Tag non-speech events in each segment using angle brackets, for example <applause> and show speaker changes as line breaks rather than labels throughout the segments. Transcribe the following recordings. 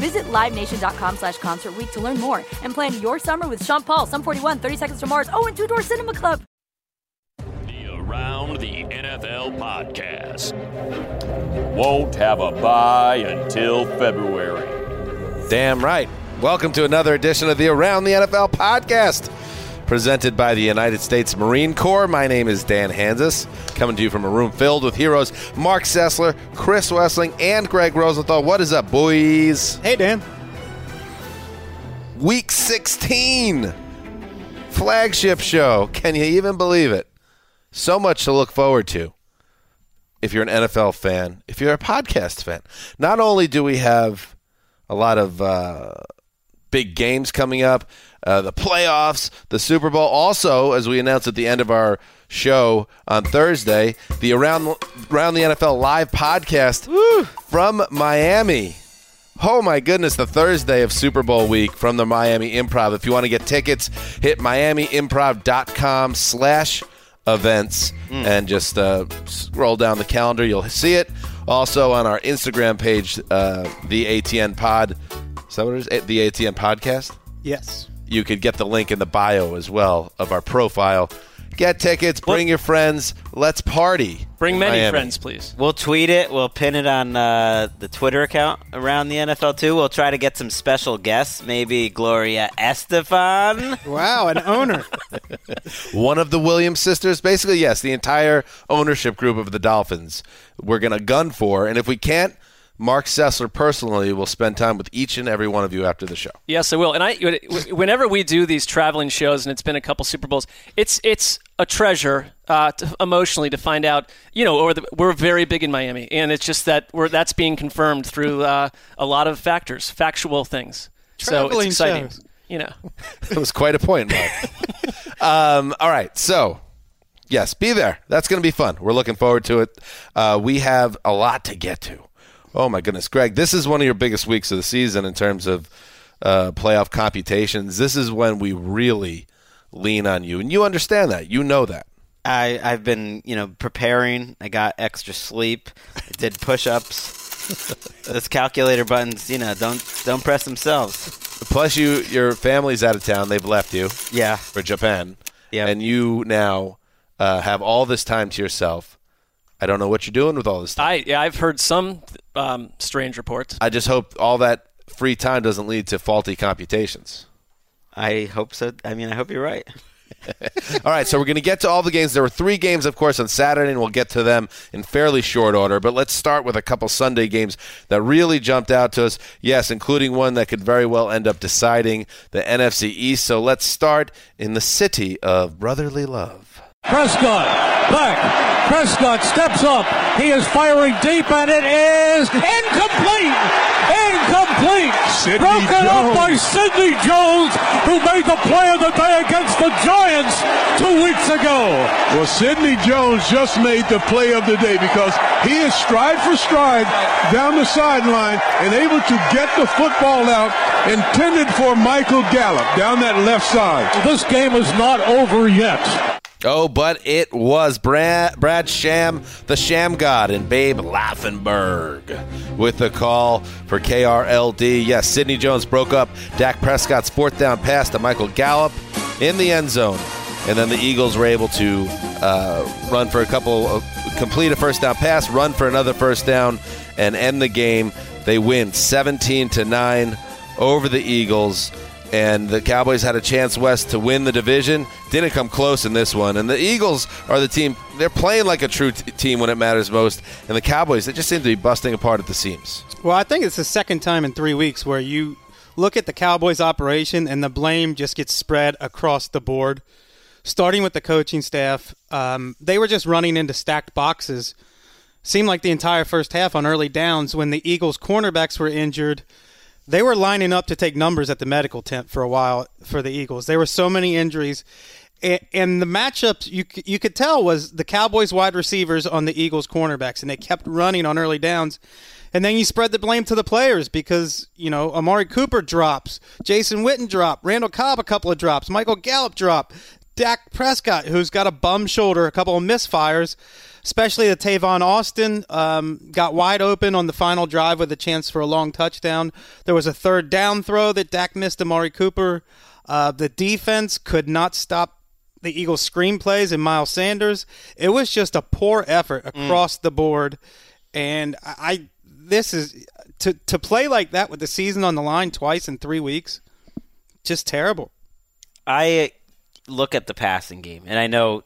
Visit LiveNation.com slash Concert Week to learn more and plan your summer with Sean Paul, Sum 41, 30 Seconds to Mars, oh, and Two Door Cinema Club.
The Around the NFL podcast won't have a bye until February.
Damn right. Welcome to another edition of the Around the NFL podcast, presented by the United States Marine Corps. My name is Dan Hanzus, coming to you from a room filled with heroes Mark Sessler, Chris Wesseling, and Greg Rosenthal. What is up, boys?
Hey, Dan.
Week 16, flagship show. Can you even believe it? So much to look forward to if you're an NFL fan, if you're a podcast fan. Not only do we have a lot of uh, big games coming up, uh, the playoffs, the Super Bowl. Also, as we announced at the end of our show on Thursday, the Around, Around the NFL live podcast from Miami. Oh my goodness, the Thursday of Super Bowl week from the Miami Improv. If you want to get tickets, hit miamiimprov.com slash events and just uh, scroll down the calendar. You'll see it. Also on our Instagram page, uh, the ATN Pod. Is that what it is? The ATN Podcast?
Yes.
You could get the link in the bio as well of our profile. Get tickets, bring your friends. Let's party.
Bring many
Miami.
friends, please.
We'll tweet it. We'll pin it on uh, the Twitter account around the NFL too. We'll try to get some special guests, maybe Gloria Estefan.
Wow, an owner. <laughs>
One of the Williams sisters. Basically, yes, the entire ownership group of the Dolphins we're going to gun for. And if we can't, Mark Sessler personally will spend time with each and every one of you after the show.
Yes, I will. And I, whenever we do these traveling shows, and it's been a couple Super Bowls, it's it's a treasure uh, to, emotionally to find out. You know, or the, we're very big in Miami, and it's just that we're that's being confirmed through uh, a lot of factors, factual things. so
Traveling
it's exciting.
shows.
You know, <laughs>
It was quite a point, Mark. <laughs> um, all right, so yes, be there. That's going to be fun. We're looking forward to it. Uh, we have a lot to get to. Oh my goodness, Greg, this is one of your biggest weeks of the season in terms of uh, playoff computations. This is when we really lean on you, and you understand that. You know that.
I, I've been, you know, preparing. I got extra sleep. I did push-ups. <laughs> Those calculator buttons, you know, don't don't press themselves.
Plus, you your family's out of town. They've left you
Yeah,
for Japan,
Yeah.
and you now uh, have all this time to yourself. I don't know what you're doing with all this time.
I yeah, I've heard some um, strange reports.
I just hope all that free time doesn't lead to faulty computations.
I hope so. I mean, I hope you're right. <laughs>
All right, so we're going to get to all the games. There were three games, of course, on Saturday, and we'll get to them in fairly short order. But let's start with a couple Sunday games that really jumped out to us. Yes, including one that could very well end up deciding the NFC East. So let's start in the city of brotherly love.
Prescott back. Prescott steps up. He is firing deep, and it is incomplete. Incomplete. Broken up by Sidney Jones, who made the play of the day against the Giants two weeks ago.
Well, Sidney Jones just made the play of the day because he is stride for stride down the sideline and able to get the football out intended for Michael Gallup down that left side.
This game is not over yet.
Oh, but it was Brad, Brad Sham, the Sham God, and Babe Laufenberg with the call for KRLD. Yes, Sidney Jones broke up Dak Prescott's fourth down pass to Michael Gallup in the end zone. And then the Eagles were able to uh, run for a couple, uh, complete a first down pass, run for another first down, and end the game. They win 17 to 9 over the Eagles and the Cowboys had a chance west to win the division. Didn't come close in this one. And the Eagles are the team. They're playing like a true t- team when it matters most. And the Cowboys, they just seem to be busting apart at the seams.
Well, I think it's the second time in three weeks where you look at the Cowboys' operation and the blame just gets spread across the board. Starting with the coaching staff, um, they were just running into stacked boxes. Seemed like the entire first half on early downs when the Eagles' cornerbacks were injured they were lining up to take numbers at the medical tent for a while for the Eagles. There were so many injuries. And, the matchups you you could tell was the Cowboys wide receivers on the Eagles cornerbacks, and they kept running on early downs. And then you spread the blame to the players because, you know, Amari Cooper drops, Jason Witten drop, Randall Cobb a couple of drops, Michael Gallup drop, Dak Prescott, who's got a bum shoulder, a couple of misfires especially the Tavon Austin um, got wide open on the final drive with a chance for a long touchdown. There was a third down throw that Dak missed Amari Cooper. Uh, the defense could not stop the Eagles' screenplays and Miles Sanders. It was just a poor effort mm. across mm. the board, and I this is to to play like that with the season on the line twice in three weeks, just terrible.
I look at the passing game, and I know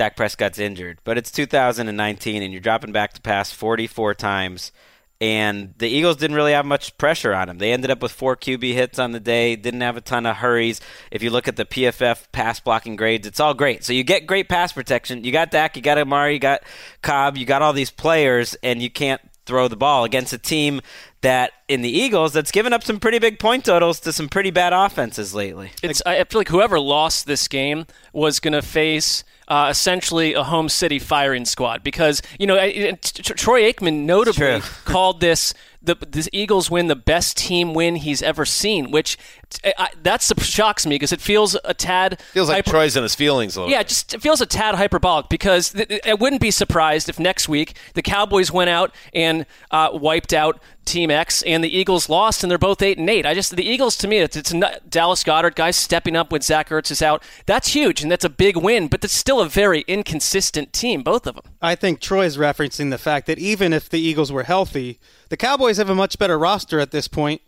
Dak Prescott's injured, but it's 2019 and you're dropping back to pass 44 times. And the Eagles didn't really have much pressure on him. They ended up with four QB hits on the day, didn't have a ton of hurries. If you look at the PFF pass blocking grades, it's all great. So you get great pass protection. You got Dak, you got Amari, you got Cobb, you got all these players, and you can't throw the ball against a team that in the Eagles that's given up some pretty big point totals to some pretty bad offenses lately.
It's I feel like whoever lost this game was going to face uh, essentially a home city firing squad because you know Troy Aikman notably <laughs> called this the, the Eagles win the best team win he's ever seen, which I, that shocks me because it feels a tad
feels like hyper- Troy's in his feelings. A
little. Yeah, just it feels a tad hyperbolic because th- I wouldn't be surprised if next week the Cowboys went out and uh, wiped out Team X and the Eagles lost and they're both eight and eight. I just the Eagles to me it's, it's Dallas Goedert guys stepping up when Zach Ertz is out. That's huge and that's a big win, but it's still a very inconsistent team, both of them.
I think Troy's referencing the fact that even if the Eagles were healthy the Cowboys have a much better roster at this point,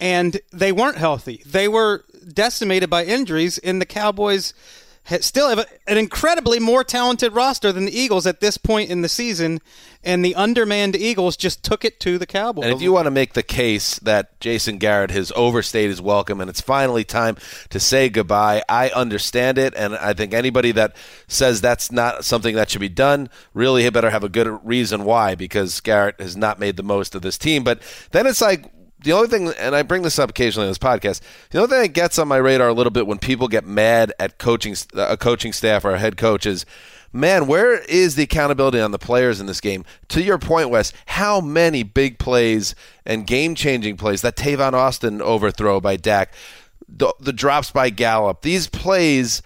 and they weren't healthy. They were decimated by injuries, and the Cowboys still have an incredibly more talented roster than the Eagles at this point in the season, and the undermanned Eagles just took it to the Cowboys.
And if you want to make the case that Jason Garrett has overstayed his welcome and it's finally time to say goodbye, I understand it, and I think anybody that says that's not something that should be done really better have a good reason why, because Garrett has not made the most of this team. But then it's like, the only thing, and I bring this up occasionally on this podcast, the only thing that gets on my radar a little bit when people get mad at coaching uh, a coaching staff or a head coach is, man, where is the accountability on the players in this game? To your point, Wes, how many big plays and game changing plays that Tavon Austin overthrow by Dak, the, the drops by Gallup, these plays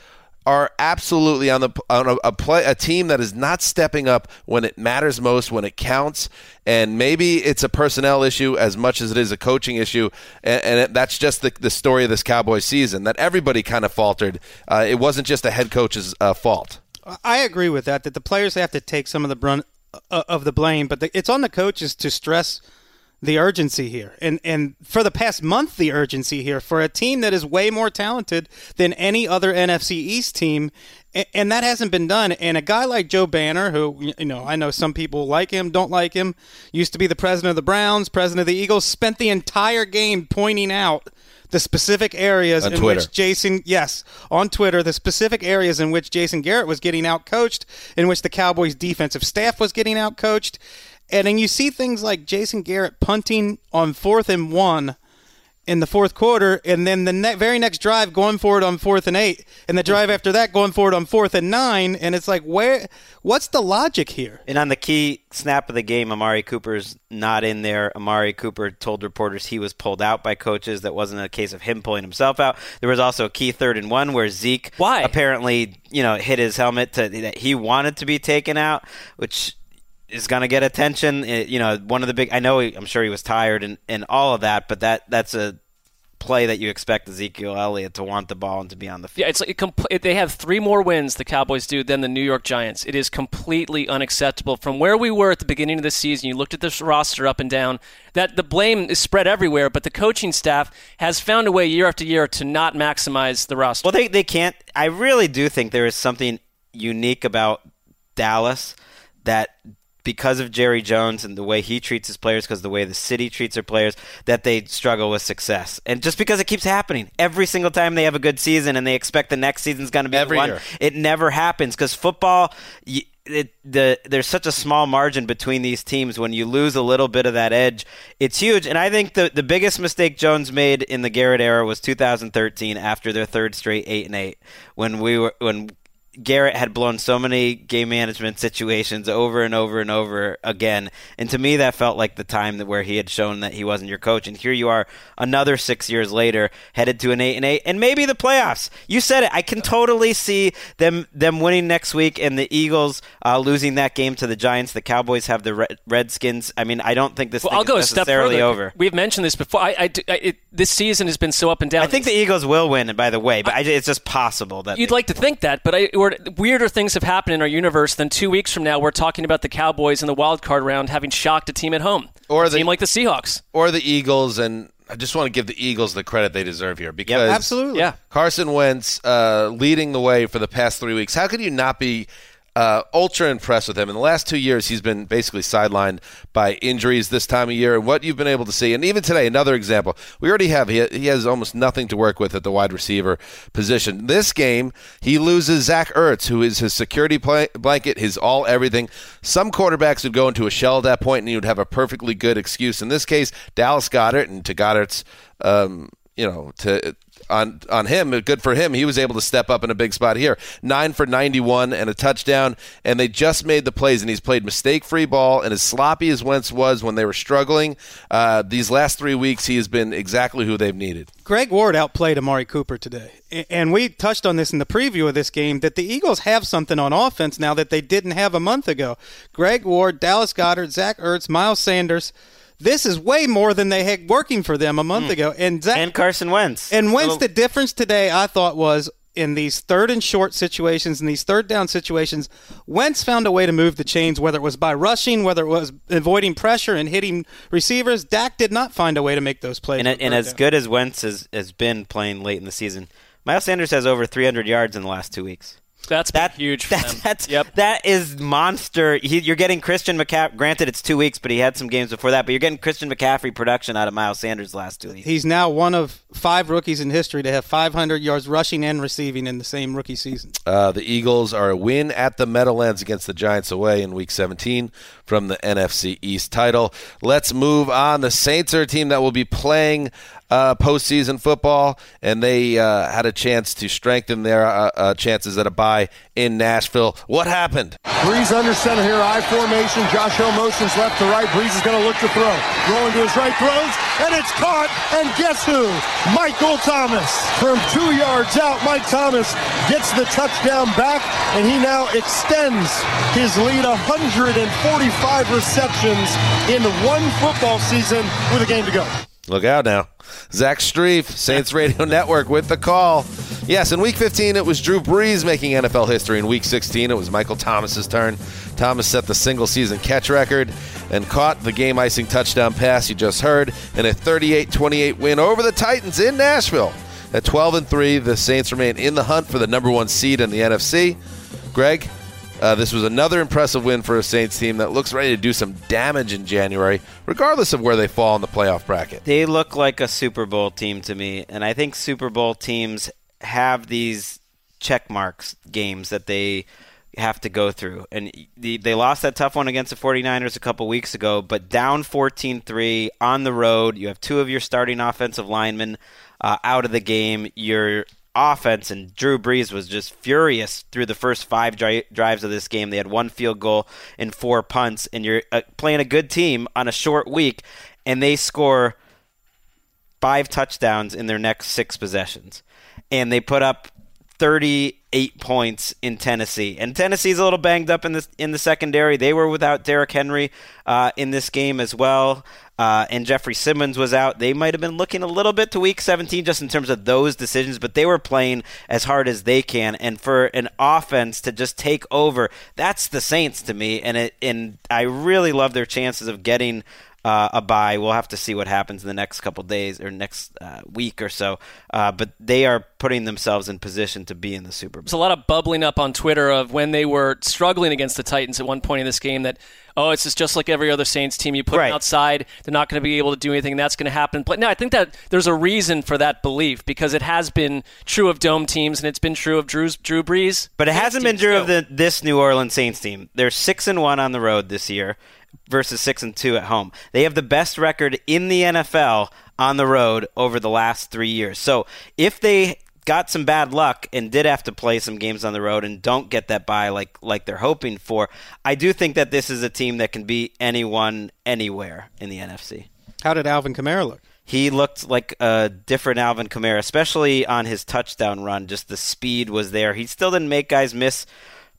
are absolutely on the on a, a, play a team that is not stepping up when it matters most, when it counts, and maybe it's a personnel issue as much as it is a coaching issue, and, and it, that's just the, the story of this Cowboys season that everybody kind of faltered. Uh, it wasn't just the head coach's uh, fault.
I agree with that. That the players have to take some of the brunt uh, of the blame, but the, it's on the coaches to stress the urgency here. And and for the past month the urgency here for a team that is way more talented than any other NFC East team and that hasn't been done. And a guy like Joe Banner, who you know, I know some people like him, don't like him, used to be the president of the Browns, president of the Eagles, spent the entire game pointing out the specific areas
on
in
Twitter.
which Jason, yes, on Twitter, the specific areas in which Jason Garrett was getting outcoached, in which the Cowboys defensive staff was getting out coached. And then you see things like Jason Garrett punting on fourth and one in the fourth quarter, and then the ne- very next drive going forward on fourth and eight, and the drive after that going forward on fourth and nine, and it's like, where? What's the logic here?
And on the key snap of the game, Amari Cooper's not in there. Amari Cooper told reporters he was pulled out by coaches. That wasn't a case of him pulling himself out. There was also a key third and one where Zeke
Why?
apparently you know hit his helmet to that he wanted to be taken out, which is going to get attention. It- you know, one of the big. I know. He, I'm sure he was tired and and all of that, but that that's a play that you expect Ezekiel Elliott to want the ball and to be on the field.
Yeah, it's like it compl- they have three more wins the Cowboys do than the New York Giants. It is completely unacceptable from where we were at the beginning of the season. You looked at this roster up and down. That the blame is spread everywhere, but the coaching staff has found a way year after year to not maximize the roster.
Well, they they can't. I really do think there is something unique about Dallas that because of Jerry Jones and the way he treats his players, because the way the city treats their players, that they struggle with success. And just because it keeps happening every single time they have a good season and they expect the next season's going to be
Every
the one,
year.
it never happens because football. y it, the there's such a small margin between these teams. When you lose a little bit of that edge, it's huge. And I think the the biggest mistake Jones made in the Garrett era was 2013 after their third straight eight and eight when we were when Garrett had blown so many game management situations over and over and over again. And to me, that felt like the time that where he had shown that he wasn't your coach. And here you are, another six years later, headed to an eight and eight, and maybe the playoffs. You said it. I can totally see them them winning next week, and the Eagles uh, losing that game to the Giants. The Cowboys have the Red- Redskins. I mean, I don't think this
Well, I'll go a step further.
over.
We've mentioned this before. I, I I- it, this season has been so up and down.
I think the Eagles will win, by the way, but I, it's just possible that
You'd like to think that, but I, or, weirder things have happened in our universe than two weeks from now. We're talking about the Cowboys in the wild card round having shocked a team at home,
Or
a
the-
team like the Seahawks.
or the Eagles, and I just want to give the Eagles the credit they deserve here because
Absolutely.
Yeah,
Carson Wentz uh, leading the way for the past three weeks. How could you not be uh, ultra impressed with him? In the last two years, he's been basically sidelined by injuries this time of year, and what you've been able to see. And even today, another example. We already have he, he has almost nothing to work with at the wide receiver position. This game, he loses Zach Ertz, who is his security blanket, his all everything. Some quarterbacks would go into a shell at that point, and would have a perfectly good excuse. In this case, Dallas Goedert, and to Goedert's. Um, you know, to on on him, good for him. He was able to step up in a big spot here. Nine for ninety-one and a touchdown, and they just made the plays. And he's played mistake-free ball, and as sloppy as Wentz was when they were struggling, uh, these last three weeks, he has been exactly who they've needed.
Greg Ward outplayed Amari Cooper today. And we touched on this in the preview of this game that the Eagles have something on offense now that they didn't have a month ago. Greg Ward, Dallas Goedert, Zach Ertz, Miles Sanders. This is way more than they had working for them a month hmm. ago. And Zach
and Carson Wentz.
and
So-
the difference today, I thought, was in these third and short situations, in these third down situations, Wentz found a way to move the chains, whether it was by rushing, whether it was avoiding pressure and hitting receivers. Dak did not find a way to make those plays.
and, and as
down.
good as Wentz has, has been playing late in the season, Miles Sanders has over 300 yards in the last two weeks.
That's
That
huge for
that,
them.
That's
yep.
that is monster. He, you're getting Christian McCaffrey. Granted, it's two weeks, but he had some games before that. But you're getting Christian McCaffrey production out of Miles Sanders the last two weeks.
He's now one of five rookies in history to have 500 yards rushing and receiving in the same rookie season.
Uh, the Eagles are a win at the Meadowlands against the Giants away in Week 17 from the NFC East title. Let's move on. The Saints are a team that will be playing uh, postseason football, and they uh, had a chance to strengthen their uh, uh, chances at a bye in Nashville. What happened?
Brees under center here, I formation. Josh Hill motions left to right. Brees is going to look to throw. Rolling to his right, throws, and it's caught. And guess who? Michael Thomas. From two yards out, Mike Thomas gets the touchdown back, and he now extends his lead 145 receptions in one football season with a game to go.
Look out now. Zach Strief, Saints Radio <laughs> Network with the call. Yes, in week 15, it was Drew Brees making NFL history. In week 16, it was Michael Thomas's turn. Thomas set the single season catch record and caught the game icing touchdown pass you just heard in a 38 28 win over the Titans in Nashville. At 12 and 3, the Saints remain in the hunt for the number one seed in the NFC. Greg, uh, this was another impressive win for a Saints team that looks ready to do some damage in January, regardless of where they fall in the playoff bracket.
They look like a Super Bowl team to me, and I think Super Bowl teams have these check marks games that they have to go through. And the, they lost that tough one against the 49ers a couple weeks ago, but down 14 3 on the road. You have two of your starting offensive linemen uh, out of the game. Your offense and Drew Brees was just furious through the first five dri- drives of this game. They had one field goal and four punts, and you're uh, playing a good team on a short week, and they score five touchdowns in their next six possessions. And they put up 38 points in Tennessee. And Tennessee's a little banged up in the in the secondary. They were without Derrick Henry uh, in this game as well. Uh, and Jeffrey Simmons was out. They might have been looking a little bit to Week 17 just in terms of those decisions, but they were playing as hard as they can. And for an offense to just take over, that's the Saints to me. And it and I really love their chances of getting uh, a buy. We'll have to see what happens in the next couple days or next uh, week or so. Uh, but they are putting themselves in position to be in the Super Bowl.
There's a lot of bubbling up on Twitter of when they were struggling against the Titans at one point in this game that, oh, it's just, like every other Saints team. You put
Right.
them outside, they're not going to be able to do anything, and that's going to happen. But no, I think that there's a reason for that belief because it has been true of dome teams and it's been true of Drew's, Drew Brees.
But it
Saints
hasn't been true
too.
of the, this New Orleans Saints team. They're six and one on the road this year versus six and two at home. They have the best record in the NFL on the road over the last three years. So if they got some bad luck and did have to play some games on the road and don't get that bye like like they're hoping for, I do think that this is a team that can beat anyone anywhere in the NFC.
How did Alvin Kamara look?
He looked like a different Alvin Kamara, especially on his touchdown run. Just the speed was there. He still didn't make guys miss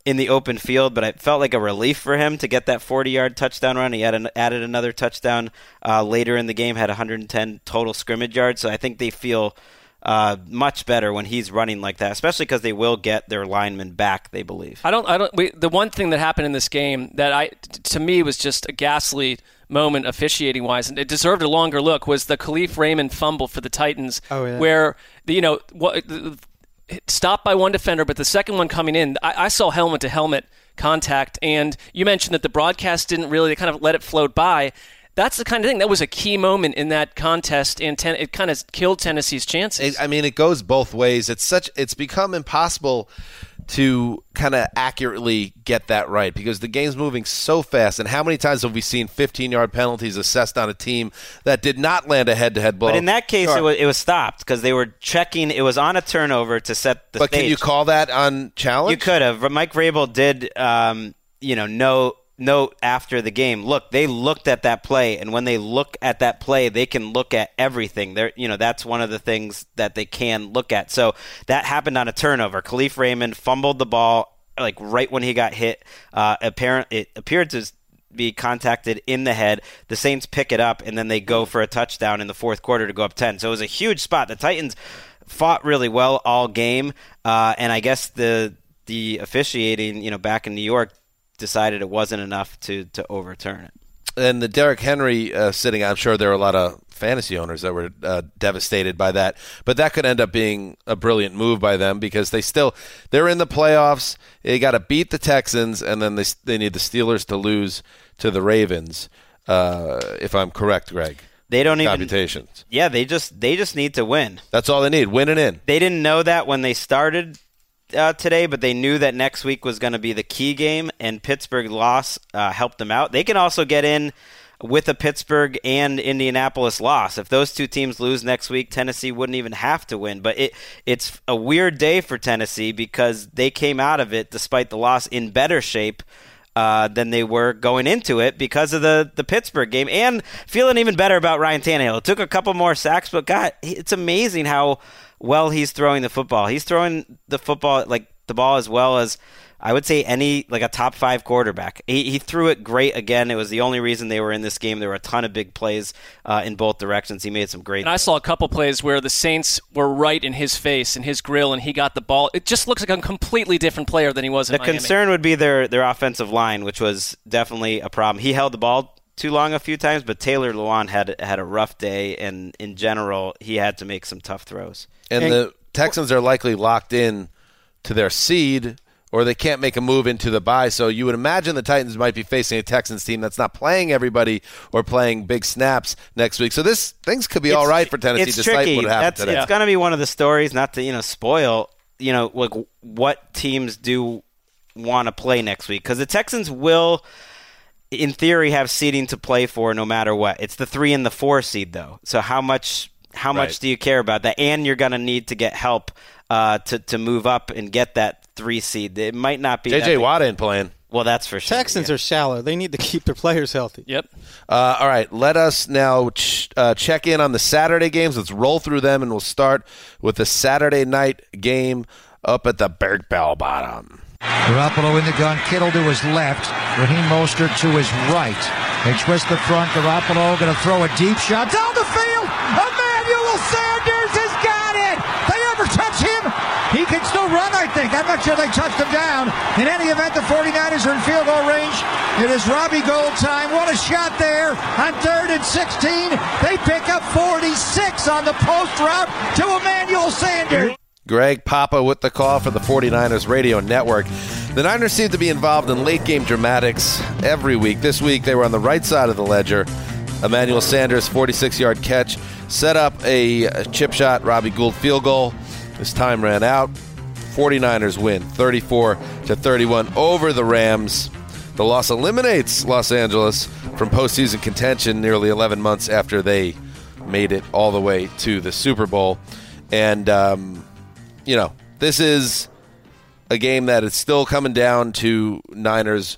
in the open field, but it felt like a relief for him to get that 40-yard touchdown run. He had an, added another touchdown uh, later in the game, had 110 total scrimmage yards. So I think they feel uh, much better when he's running like that, especially because they will get their linemen back. They believe.
I don't. I don't. We, the one thing that happened in this game that I, t- to me, was just a ghastly moment officiating wise, and it deserved a longer look. Was the Kalif Raymond fumble for the Titans,
Oh, yeah.
where the, you know what stopped by one defender, but the second one coming in, I, I saw helmet to helmet contact, and you mentioned that the broadcast didn't really they kind of let it float by. That's the kind of thing that was a key moment in that contest, and ten, it kind of killed Tennessee's chances.
It, I mean, it goes both ways. It's such it's become impossible to kind of accurately get that right because the game's moving so fast. And how many times have we seen 15 yard penalties assessed on a team that did not land a head to head blow?
But in that case,
Sure.
it, was, it was stopped because they were checking. It was on a turnover to set the
But
stage.
can you call that on challenge?
You could have. But Mike Vrabel did, um, you know, know note after the game. Look, they looked at that play, and when they look at that play, they can look at everything. They're, you know, that's one of the things that they can look at. So that happened on a turnover. Kalif Raymond fumbled the ball like right when he got hit. Uh, apparent, it appeared to be contacted in the head. The Saints pick it up, and then they go for a touchdown in the fourth quarter to go up 10. So it was a huge spot. The Titans fought really well all game, uh, and I guess the the officiating, you know, back in New York decided it wasn't enough to, to overturn it.
and the Derrick Henry uh, sitting, I'm sure there are a lot of fantasy owners that were uh, devastated by that. But that could end up being a brilliant move by them because they still they're in the playoffs. They got to beat the Texans, and then they they need the Steelers to lose to the Ravens. Uh, if I'm correct, Greg.
They don't even
computations.
Yeah, they just they just need to win.
That's all they need. Win and in.
They didn't know that when they started uh, today, but they knew that next week was going to be the key game, and Pittsburgh loss uh, helped them out. They can also get in with a Pittsburgh and Indianapolis loss. If those two teams lose next week, Tennessee wouldn't even have to win. But it it's a weird day for Tennessee because they came out of it despite the loss in better shape. Uh, than they were going into it because of the, the Pittsburgh game and feeling even better about Ryan Tannehill. It took a couple more sacks, but God, it's amazing how well he's throwing the football. He's throwing the football like the ball as well as I would say any like a top five quarterback. He, he threw it great again. It was the only reason they were in this game. There were a ton of big plays uh, in both directions. He made some great.
And I saw a couple plays where the Saints were right in his face, and his grill, and he got the ball. It just looks like a completely different player than he was in
the
Miami.
concern would be their their offensive line, which was definitely a problem. He held the ball too long a few times, but Taylor Lewan had had a rough day, and in general, he had to make some tough throws.
And the Texans are likely locked in to their seed, or they can't make a move into the bye. So you would imagine the Titans might be facing a Texans team that's not playing everybody or playing big snaps next week. So this things could be all right for Tennessee,
It's
despite
tricky.
what happened
That's,
today.
It's going to be one of the stories, not to you know spoil, you know, like what teams do want to play next week because the Texans will, in theory, have seeding to play for no matter what. It's the three and the four seed though. So how much how much
Right.
do you care about that? And you're going to need to get help uh, to to move up and get that three seed. It might not be that
J.J.
big-
Watt ain't playing.
Well, that's for sure.
Texans
yeah.
are shallow. They need to keep their players healthy.
Yep.
Uh, all right, let us now ch- uh, check in on the Saturday games. Let's roll through them, and we'll start with the Saturday night game up at the Berg Bell Bottom.
Garoppolo in the gun, Kittle to his left, Raheem Mostert to his right. They twist the front. Garoppolo going to throw a deep shot down the field. Emmanuel Sanders has got it. They ever touch him? He can still run, I think. I'm not sure they touched him down. In any event, the 49ers are in field goal range. It is Robbie Gould time. What a shot there on third and 16. They pick up 46 on the post route to Emmanuel Sanders.
Greg Papa with the call for the 49ers radio network. The Niners seem to be involved in late game dramatics every week. This week they were on the right side of the ledger. Emmanuel Sanders, 46 yard catch, set up a chip shot, Robbie Gould field goal. His time ran out. 49ers win 34 to 31 over the Rams. The loss eliminates Los Angeles from postseason contention nearly 11 months after they made it all the way to the Super Bowl. And, um, you know, this is a game that is still coming down to Niners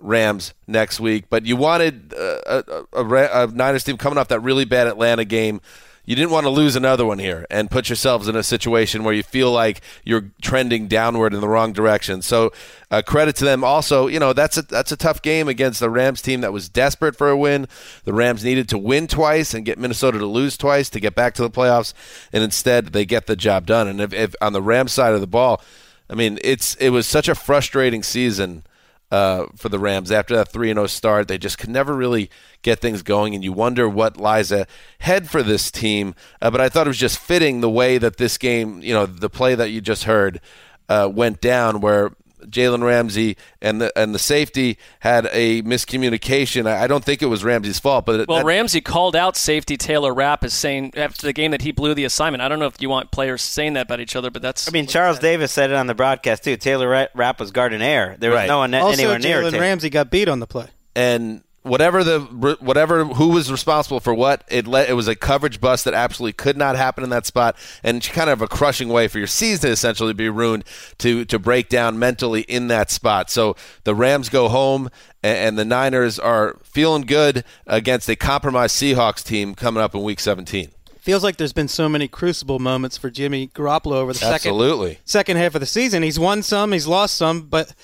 Rams next week. But you wanted uh, a, a, a Niners team coming off that really bad Atlanta game. You didn't want to lose another one here and put yourselves in a situation where you feel like you're trending downward in the wrong direction. So, uh, credit to them. Also, you know that's a that's a tough game against the Rams team that was desperate for a win. The Rams needed to win twice and get Minnesota to lose twice to get back to the playoffs, and instead they get the job done. And if, if on the Rams side of the ball, I mean, it's it was such a frustrating season uh, for the Rams after that three and zero start. They just could never really get things going, and you wonder what lies ahead for this team. Uh, but I thought it was just fitting the way that this game, you know, the play that you just heard uh, went down, where Jalen Ramsey and the and the safety had a miscommunication. I, I don't think it was Ramsey's fault, but
Well,
that-
Ramsey called out safety Taylor Rapp as saying after the game that he blew the assignment. I don't know if you want players saying that about each other, but that's.
I mean, Charles Davis said it on the broadcast too. Taylor Rapp was guarding air. There was
Right.
no one
Also,
anywhere near
Jalen Ramsey got beat on the play.
and whatever the whatever who was responsible for what it let it was a coverage bust that absolutely could not happen in that spot and kind of a crushing way for your season essentially to be ruined to to break down mentally in that spot so the rams go home and, and the niners are feeling good against a compromised seahawks team coming up in week 17
Feels like there's been so many crucible moments for Jimmy Garoppolo over the second second half of the season. He's won some, he's lost some, but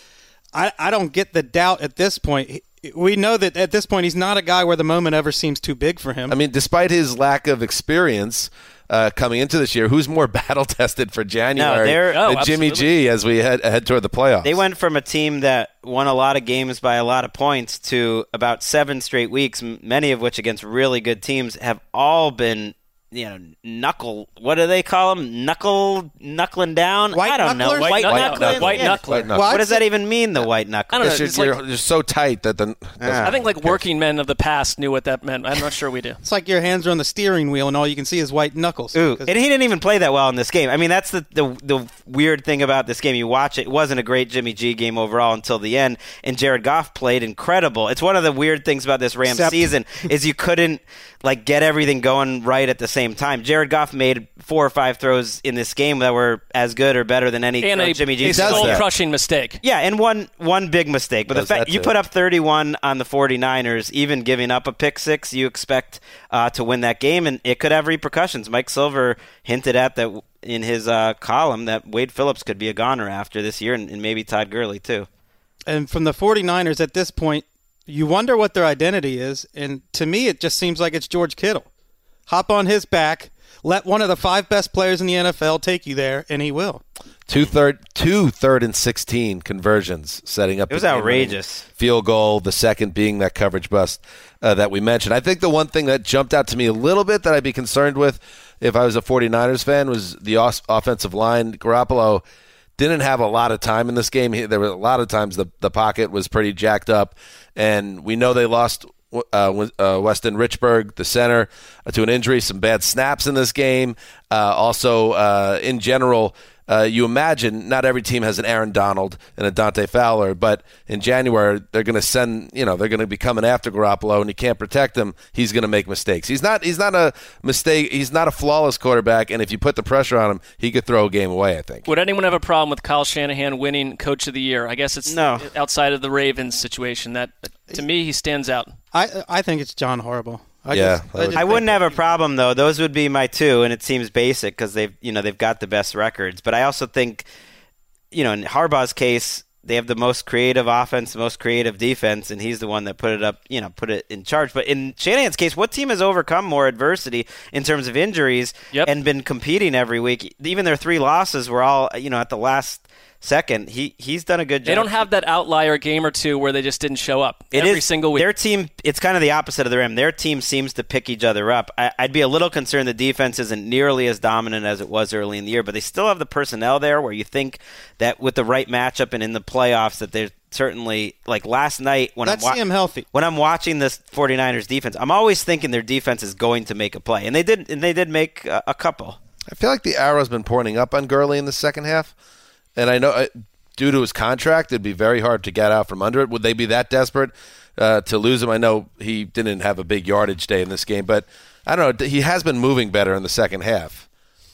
I, I don't get the doubt at this point. He- We know that at this point he's not a guy where the moment ever seems too big for him.
I mean, despite his lack of experience uh, coming into this year, who's more <laughs> battle tested for January
they're-
oh,
than Jimmy
absolutely.
G as we head, head toward the playoffs?
They went from a team that won a lot of games by a lot of points to about seven straight weeks, m- many of which against really good teams, have all been, you know, knuckle. What do they call them? Knuckle, knuckling down.
White
I don't know.
knucklers?
White,
White
knuckling.
knuckle- white
Yeah.
knuckler.
Well,
What does that even mean? The white knuckle.
I don't know.
Because
It's
you're,
like-
you're, you're so tight that the
I think like working men of the past knew what that meant. I'm not sure we do.
it's like your hands are on the steering wheel and all you can see is white knuckles.
Ooh,
'Cause-
and he didn't even play that well in this game. I mean, that's the, the the weird thing about this game. You watch it; it wasn't a great Jimmy G game overall until the end, and Jared Goff played incredible. It's one of the weird things about this Rams
Except-
season is you couldn't like get everything going right at the same time. Jared Goff made four or five throws in this game that were as good or better than any
And a,
Jimmy G.
a soul crushing mistake.
Yeah, and one one big mistake. But the fact you
too.
put up 31 on the 49ers, even giving up a pick six, you expect uh, to win that game, and it could have repercussions. Mike Silver hinted at that in his uh, column that Wade Phillips could be a goner after this year, and, and maybe Todd Gurley too.
and from the 49ers at this point, you wonder what their identity is. And to me, it just seems like it's George Kittle. Hop on his back, let one of the five best players in the NFL take you there, and he will.
two third two third and sixteen conversions, setting up.
It was
the
outrageous.
field goal. The second being that coverage bust uh, that we mentioned. I think the one thing that jumped out to me a little bit that I'd be concerned with if I was a 49ers fan was the os- offensive line. Garoppolo didn't have a lot of time in this game. He, there were a lot of times the the pocket was pretty jacked up, and we know they lost uh, uh, Weston Richburg, the center, uh, to an injury. Some bad snaps in this game. Uh, also, uh, in general. Uh, you imagine not every team has an Aaron Donald and a Dante Fowler, but in January they're going to send, you know, they're going to be coming after Garoppolo, and you can't protect him. He's going to make mistakes. He's not. He's not a mistake. He's not a flawless quarterback, and if you put the pressure on him, he could throw a game away. I think.
Would anyone have a problem with Kyle Shanahan winning Coach of the Year? I guess it's
No.
outside of the Ravens situation. That to me, he stands out.
I I think it's John Harbaugh. I
Yeah,
just,
I
I,
would-
just
I
think
wouldn't have a problem though. Those would be my two, and it seems basic because they've you know they've got the best records. But I also think, you know, in Harbaugh's case, they have the most creative offense, the most creative defense, and he's the one that put it up, you know, put it in charge. But in Shanahan's case, what team has overcome more adversity in terms of injuries
Yep.
and been competing every week? Even their three losses were all you know at the last second. He he's done a good job.
They don't have that outlier game or two where they just didn't show up
It
every
is-
single week.
Their team, it's kind of the opposite of the rim. Their team seems to pick each other up. I, I'd be a little concerned the defense isn't nearly as dominant as it was early in the year, but they still have the personnel there where you think that with the right matchup and in the playoffs that they're certainly like last night when
Let's
I'm wa-
see him healthy.
when I'm watching this 49ers defense, I'm always thinking their defense is going to make a play, and they did. And they did make a, a couple.
I feel like the arrow's been pointing up on Gurley in the second half, and I know uh, due to his contract, it'd be very hard to get out from under it. Would they be that desperate uh, to lose him? I know he didn't have a big yardage day in this game, but I don't know. He has been moving better in the second half.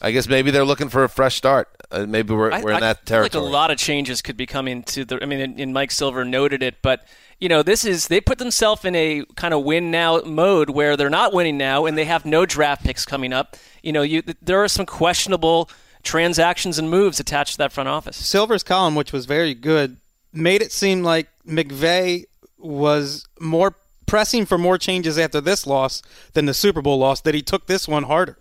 I guess maybe they're looking for a fresh start. Uh, maybe we're, we're in
I
that
feel
territory.
Like a lot of changes could be coming to the. I mean, and- and Mike Silver noted it, but you know, this is they put themselves in a kind of win now mode where they're not winning now, and they have no draft picks coming up. You know, you there are some questionable transactions and moves attached to that front office.
Silver's column, which was very good, made it seem like McVay was more pressing for more changes after this loss than the Super Bowl loss. That he took this one harder.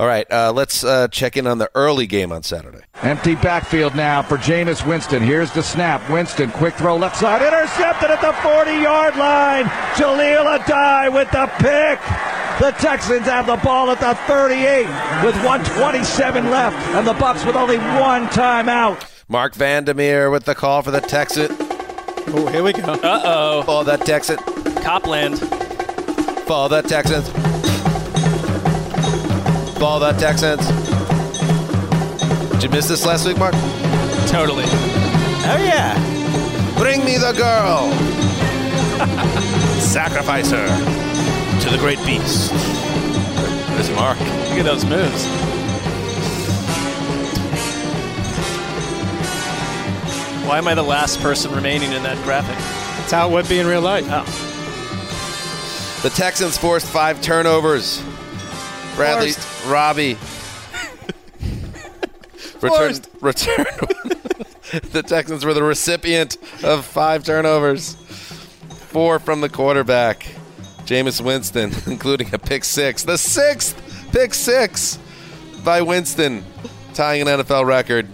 All right, uh, let's uh, check in on the early game on Saturday.
Empty backfield now for Jameis Winston. Here's the snap. Winston, quick throw left side, intercepted at the 40-yard line. Jahleel Addae with the pick. The Texans have the ball at the 38 with 127 left, and the Bucks with only one timeout.
Marc Vandermeer with the call for the Texan.
Oh, here we go.
Uh oh,
For the Texan.
Copland.
For the Texans. For the Texans. Did you miss this last week, Mark?
Totally.
Oh yeah.
Bring me the girl. <laughs> Sacrifice her to the great beast. There's Mark.
Look at those moves. Why am I the last person remaining in that graphic?
That's how it would be in real life.
Oh.
The Texans forced five turnovers. Bradley, Robbie. <laughs> return, return. <laughs> the Texans were the recipient of five turnovers. Four from the quarterback, Jameis Winston, <laughs> including a pick six. The sixth pick six by Winston, tying an NFL record.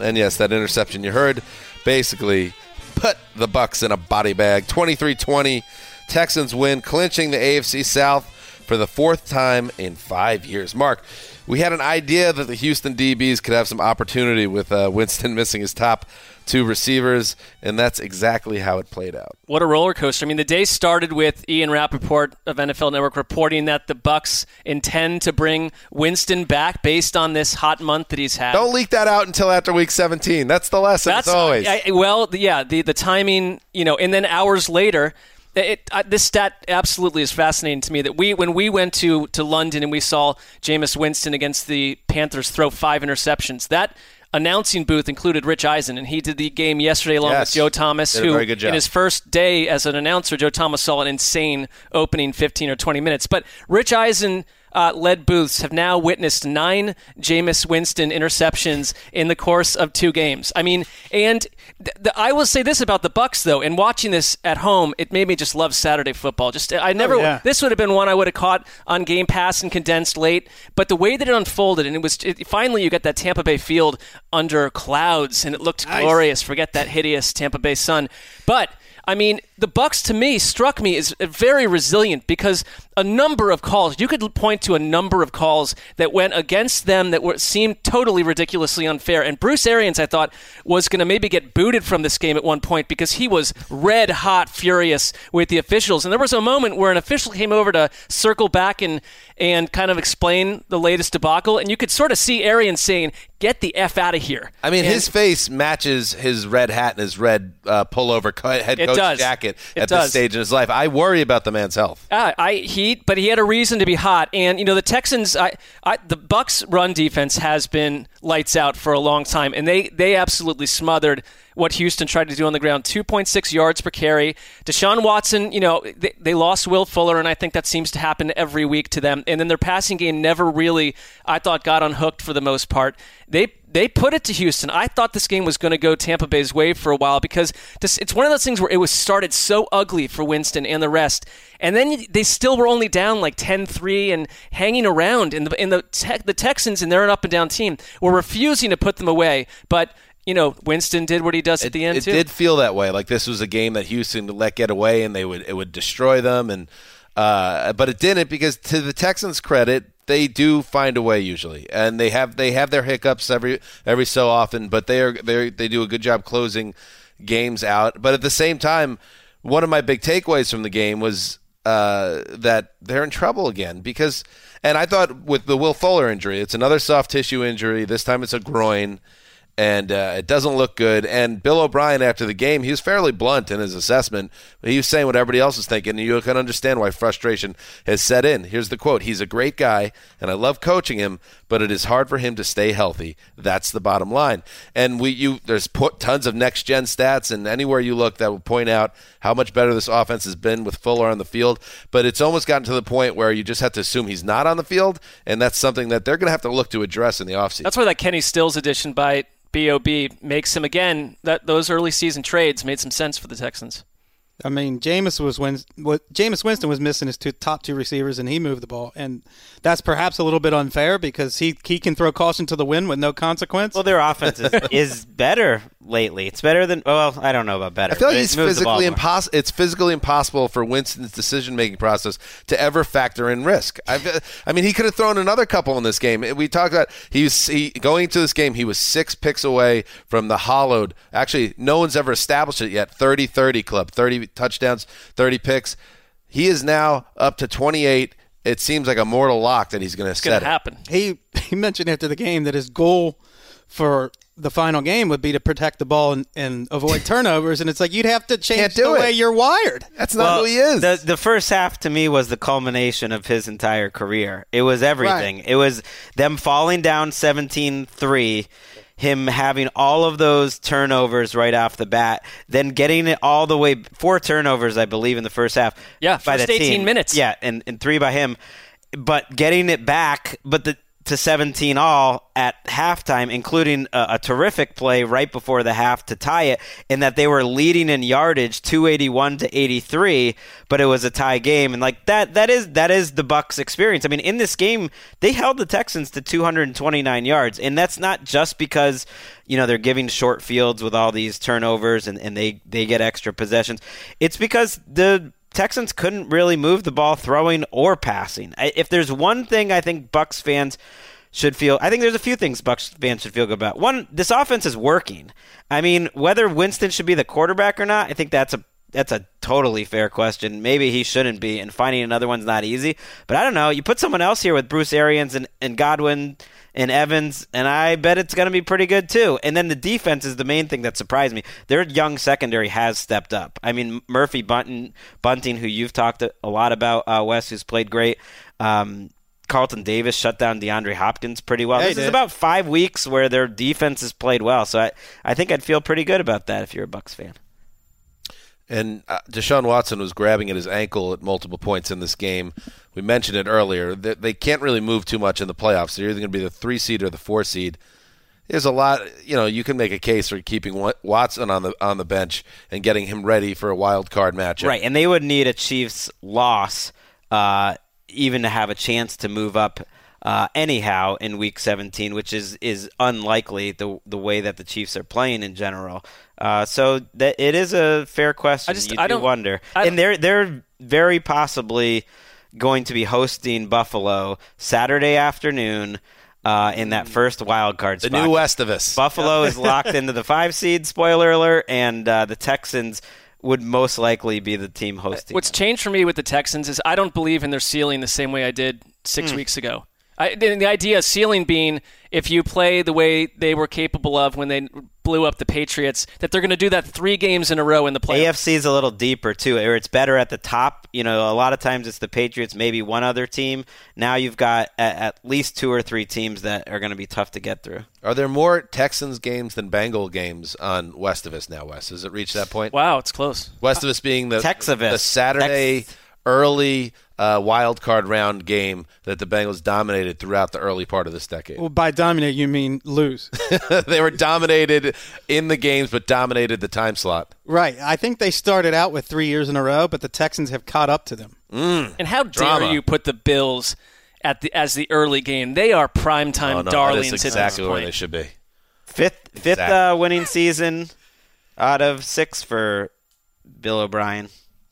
And yes, that interception you heard basically put the Bucks in a body bag. 23-20. Texans win, clinching the AFC South for the fourth time in five years. Mark, we had an idea that the Houston DBs could have some opportunity with uh, Winston <laughs> missing his top two receivers, and that's exactly how it played out.
What a roller coaster! I mean, the day started with Ian Rapoport of NFL Network reporting that the Bucks intend to bring Winston back based on this hot month that he's had.
Don't leak that out until after week 17. That's the lesson.
That's
as always.
I, I- well, yeah, the the timing, you know, and then hours later. It, uh, this stat absolutely is fascinating to me. That we, when we went to, to London and we saw Jameis Winston against the Panthers throw five interceptions, that announcing booth included Rich Eisen, and he did the game yesterday along
Yes.
with Joe Thomas,
Did a
who
very good job.
in his first day as an announcer, Joe Thomas saw an insane opening 15 or 20 minutes. But Rich Eisen uh, led booths have now witnessed nine Jameis Winston interceptions in the course of two games. I mean, and th- th- I will say this about the Bucks though. In watching this at home, it made me just love Saturday football. Just I never.
yeah.
This would have been one I would have caught on Game Pass and condensed late. But the way that it unfolded, and it was it, finally you got that Tampa Bay field under clouds, and it looked glorious. Forget that hideous Tampa Bay sun, but. I mean, the Bucks to me struck me as very resilient because a number of calls you could point to a number of calls that went against them that were seemed totally ridiculously unfair. And Bruce Arians, I thought, was going to maybe get booted from this game at one point because he was red hot furious with the officials. And there was a moment where an official came over to circle back and and kind of explain the latest debacle, and you could sort of see Arians saying, get the f out of here.
I mean,
And-
his face matches his red hat and his red uh, pullover co- head coach
does.
jacket
It
at
does.
this stage in his life. I worry about the man's health.
Uh, I he, but he had a reason to be hot, and you know the Texans. I, I the Bucks' run defense has been lights out for a long time, and they they absolutely smothered what Houston tried to do on the ground. Two point six yards per carry. Deshaun Watson, you know, they, they lost Will Fuller, and I think that seems to happen every week to them. And then their passing game never really, I thought, got unhooked for the most part. They they put it to Houston. I thought this game was going to go Tampa Bay's way for a while because this, it's one of those things where it was started so ugly for Winston and the rest. And then they still were only down like 10-3 and hanging around. And the, and the, Tex the Texans, and they're an up-and-down team, were refusing to put them away. But, you know, Winston did what he does at the end,
it
too.
did feel that way. Like this was a game that Houston would let get away, and they would it would destroy them. And uh, but it didn't because to the Texans' credit, they do find a way usually, and they have they have their hiccups every every so often. But they are they they do a good job closing games out. But at the same time, one of my big takeaways from the game was uh, that they're in trouble again because. And I thought with the Will Fuller injury, it's another soft tissue injury. This time it's a groin and uh, it doesn't look good. And Bill O'Brien, after the game, he was fairly blunt in his assessment. He was saying what everybody else was thinking, and you can understand why frustration has set in. Here's the quote He's a great guy, and I love coaching him, but it is hard for him to stay healthy. That's the bottom line. And we, you, there's tons of next gen stats, and anywhere you look, that will point out how much better this offense has been with Fuller on the field. But it's almost gotten to the point where you just have to assume he's not on the field, and that's something that they're going to have to look to address in the offseason.
That's where that Kenny Stills edition by Bob makes him again. That those early season trades made some sense for the Texans.
I mean, Jameis was when what Jameis Winston was missing his two top two receivers, and he moved the ball, and that's perhaps a little bit unfair because he he can throw caution to the wind with no consequence.
Well, their offense is, <laughs> is better lately. It's better than well, I don't know about better.
I feel like
but it
he's
moves the ball
physically impossible. It's physically impossible for Winston's decision making process to ever factor in risk. I've, I mean, he could have thrown another couple in this game. We talked about he was he, going into this game. He was six picks away from the hollowed. Actually, no one's ever established it yet. 30-30 club, thirty touchdowns, thirty picks. He is now up to twenty eight. It seems like a mortal lock that he's going to
It's going
set.
to
it.
happen.
He he mentioned after the game that his goal for the final game would be to protect the ball and, and avoid turnovers, and it's like you'd have to change
Can't do
the
it.
way you're wired.
That's not
Well,
who he is.
The the first half to me was the culmination of his entire career. It was everything. It was them falling down 17-3, him having all of those turnovers right off the bat, then getting it all the way four turnovers I believe in the first half.
Yeah,
by
first
the
18
team.
minutes.
Yeah, and, and three by him. But getting it back, but the to 17 all at halftime, including a, a terrific play right before the half to tie it, in that they were leading in yardage 281 to 83, but it was a tie game, and like that that is that is the Bucs experience. I mean, in this game, they held the Texans to 229 yards, and that's not just because you know they're giving short fields with all these turnovers and, and they they get extra possessions. It's because the Texans couldn't really move the ball throwing or passing. If there's one thing I think Bucs fans should feel, I think there's a few things Bucs fans should feel good about. One, this offense is working. I mean, whether Winston should be the quarterback or not, I think that's a that's a totally fair question. Maybe he shouldn't be, and finding another one's not easy. But I don't know. You put someone else here with Bruce Arians and, and Godwin and Evans, and I bet it's going to be pretty good too. And then the defense is the main thing that surprised me. Their young secondary has stepped up. I mean, Murphy Bunting, Bunting who you've talked a lot about, uh, Wes, who's played great. Um, Carlton Davis shut down DeAndre Hopkins pretty well.
He
this is about five weeks where their defense has played well. So I, I think I'd feel pretty good about that if you're a Bucs fan.
And uh, Deshaun Watson was grabbing at his ankle at multiple points in this game. We mentioned it earlier. They, can't really move too much in the playoffs. They're either going to be the three seed or the four seed. There's a lot, you know. You can make a case for keeping Watson on the on the bench and getting him ready for a wild card matchup.
Right, and they would need a Chiefs loss uh, even to have a chance to move up uh, anyhow in Week 17, which is is unlikely the the way that the Chiefs are playing in general. Uh, so that it is a fair question.
I just-
you
I
do
don't-
wonder,
I-
and they're they're very possibly going to be hosting Buffalo Saturday afternoon. Uh, in that first wild card spot.
The
spot.
new Westivus.
Buffalo is locked into the five seed. Spoiler alert, and uh, the Texans would most likely be the team hosting.
What's changed for me with the Texans is I don't believe in their ceiling the same way I did six weeks ago. I, the idea, ceiling being, if you play the way they were capable of when they blew up the Patriots, that they're going to do that three games in a row in the playoffs.
AFC is a little deeper too, or it's better at the top. You know, a lot of times it's the Patriots, maybe one other team. Now you've got at, at least two or three teams that are going to be tough to get through.
Are there more Texans games than Bengal games on West of us now, Wes? Has it reached that point?
Wow, it's close.
West of us being the,
Texavis.
the Saturday
Tex-
early uh, wild card round game that the Bengals dominated throughout the early part of this decade.
Well, by dominate, you mean lose. <laughs>
they were dominated in the games, but dominated the time slot.
right. I think they started out with three years in a row, but the Texans have caught up to them.
And how dare you put the Bills at the as the early game? They are primetime
Oh, no,
darlings
that is
at
exactly
this
where they should be.
Fifth fifth
Exactly.
uh, winning season out of six for Bill O'Brien.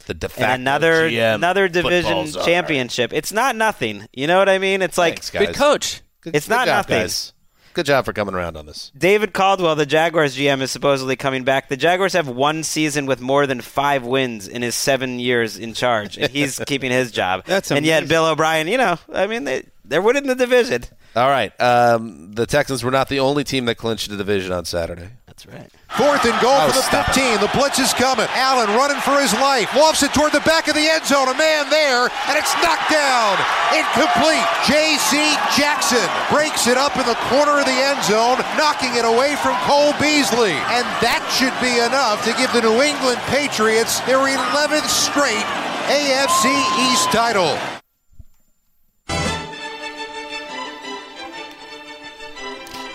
The de facto
And another
GM
another division
football czar.
championship. It's not nothing. You know what I mean? It's like
Thanks, guys.
Good coach.
Good-
It's
good
not
job,
nothing.
Guys. Good job for coming around on this.
David Caldwell, the Jaguars GM, is supposedly coming back. The Jaguars have one season with more than five wins in his seven years in charge, and he's <laughs> keeping his job.
That's
and yet
amazing.
Bill O'Brien, you know, I mean, they they're winning the division.
All right. Um, the Texans were not the only team that clinched the division on Saturday.
That's right.
Fourth and goal
Oh,
for the
stop
15. The blitz is coming. Allen running for his life. Lofts it toward the back of the end zone. A man there, and it's knocked down. Incomplete. J.C. Jackson breaks it up in the corner of the end zone, knocking it away from Cole Beasley. And that should be enough to give the New England Patriots their 11th straight AFC East title.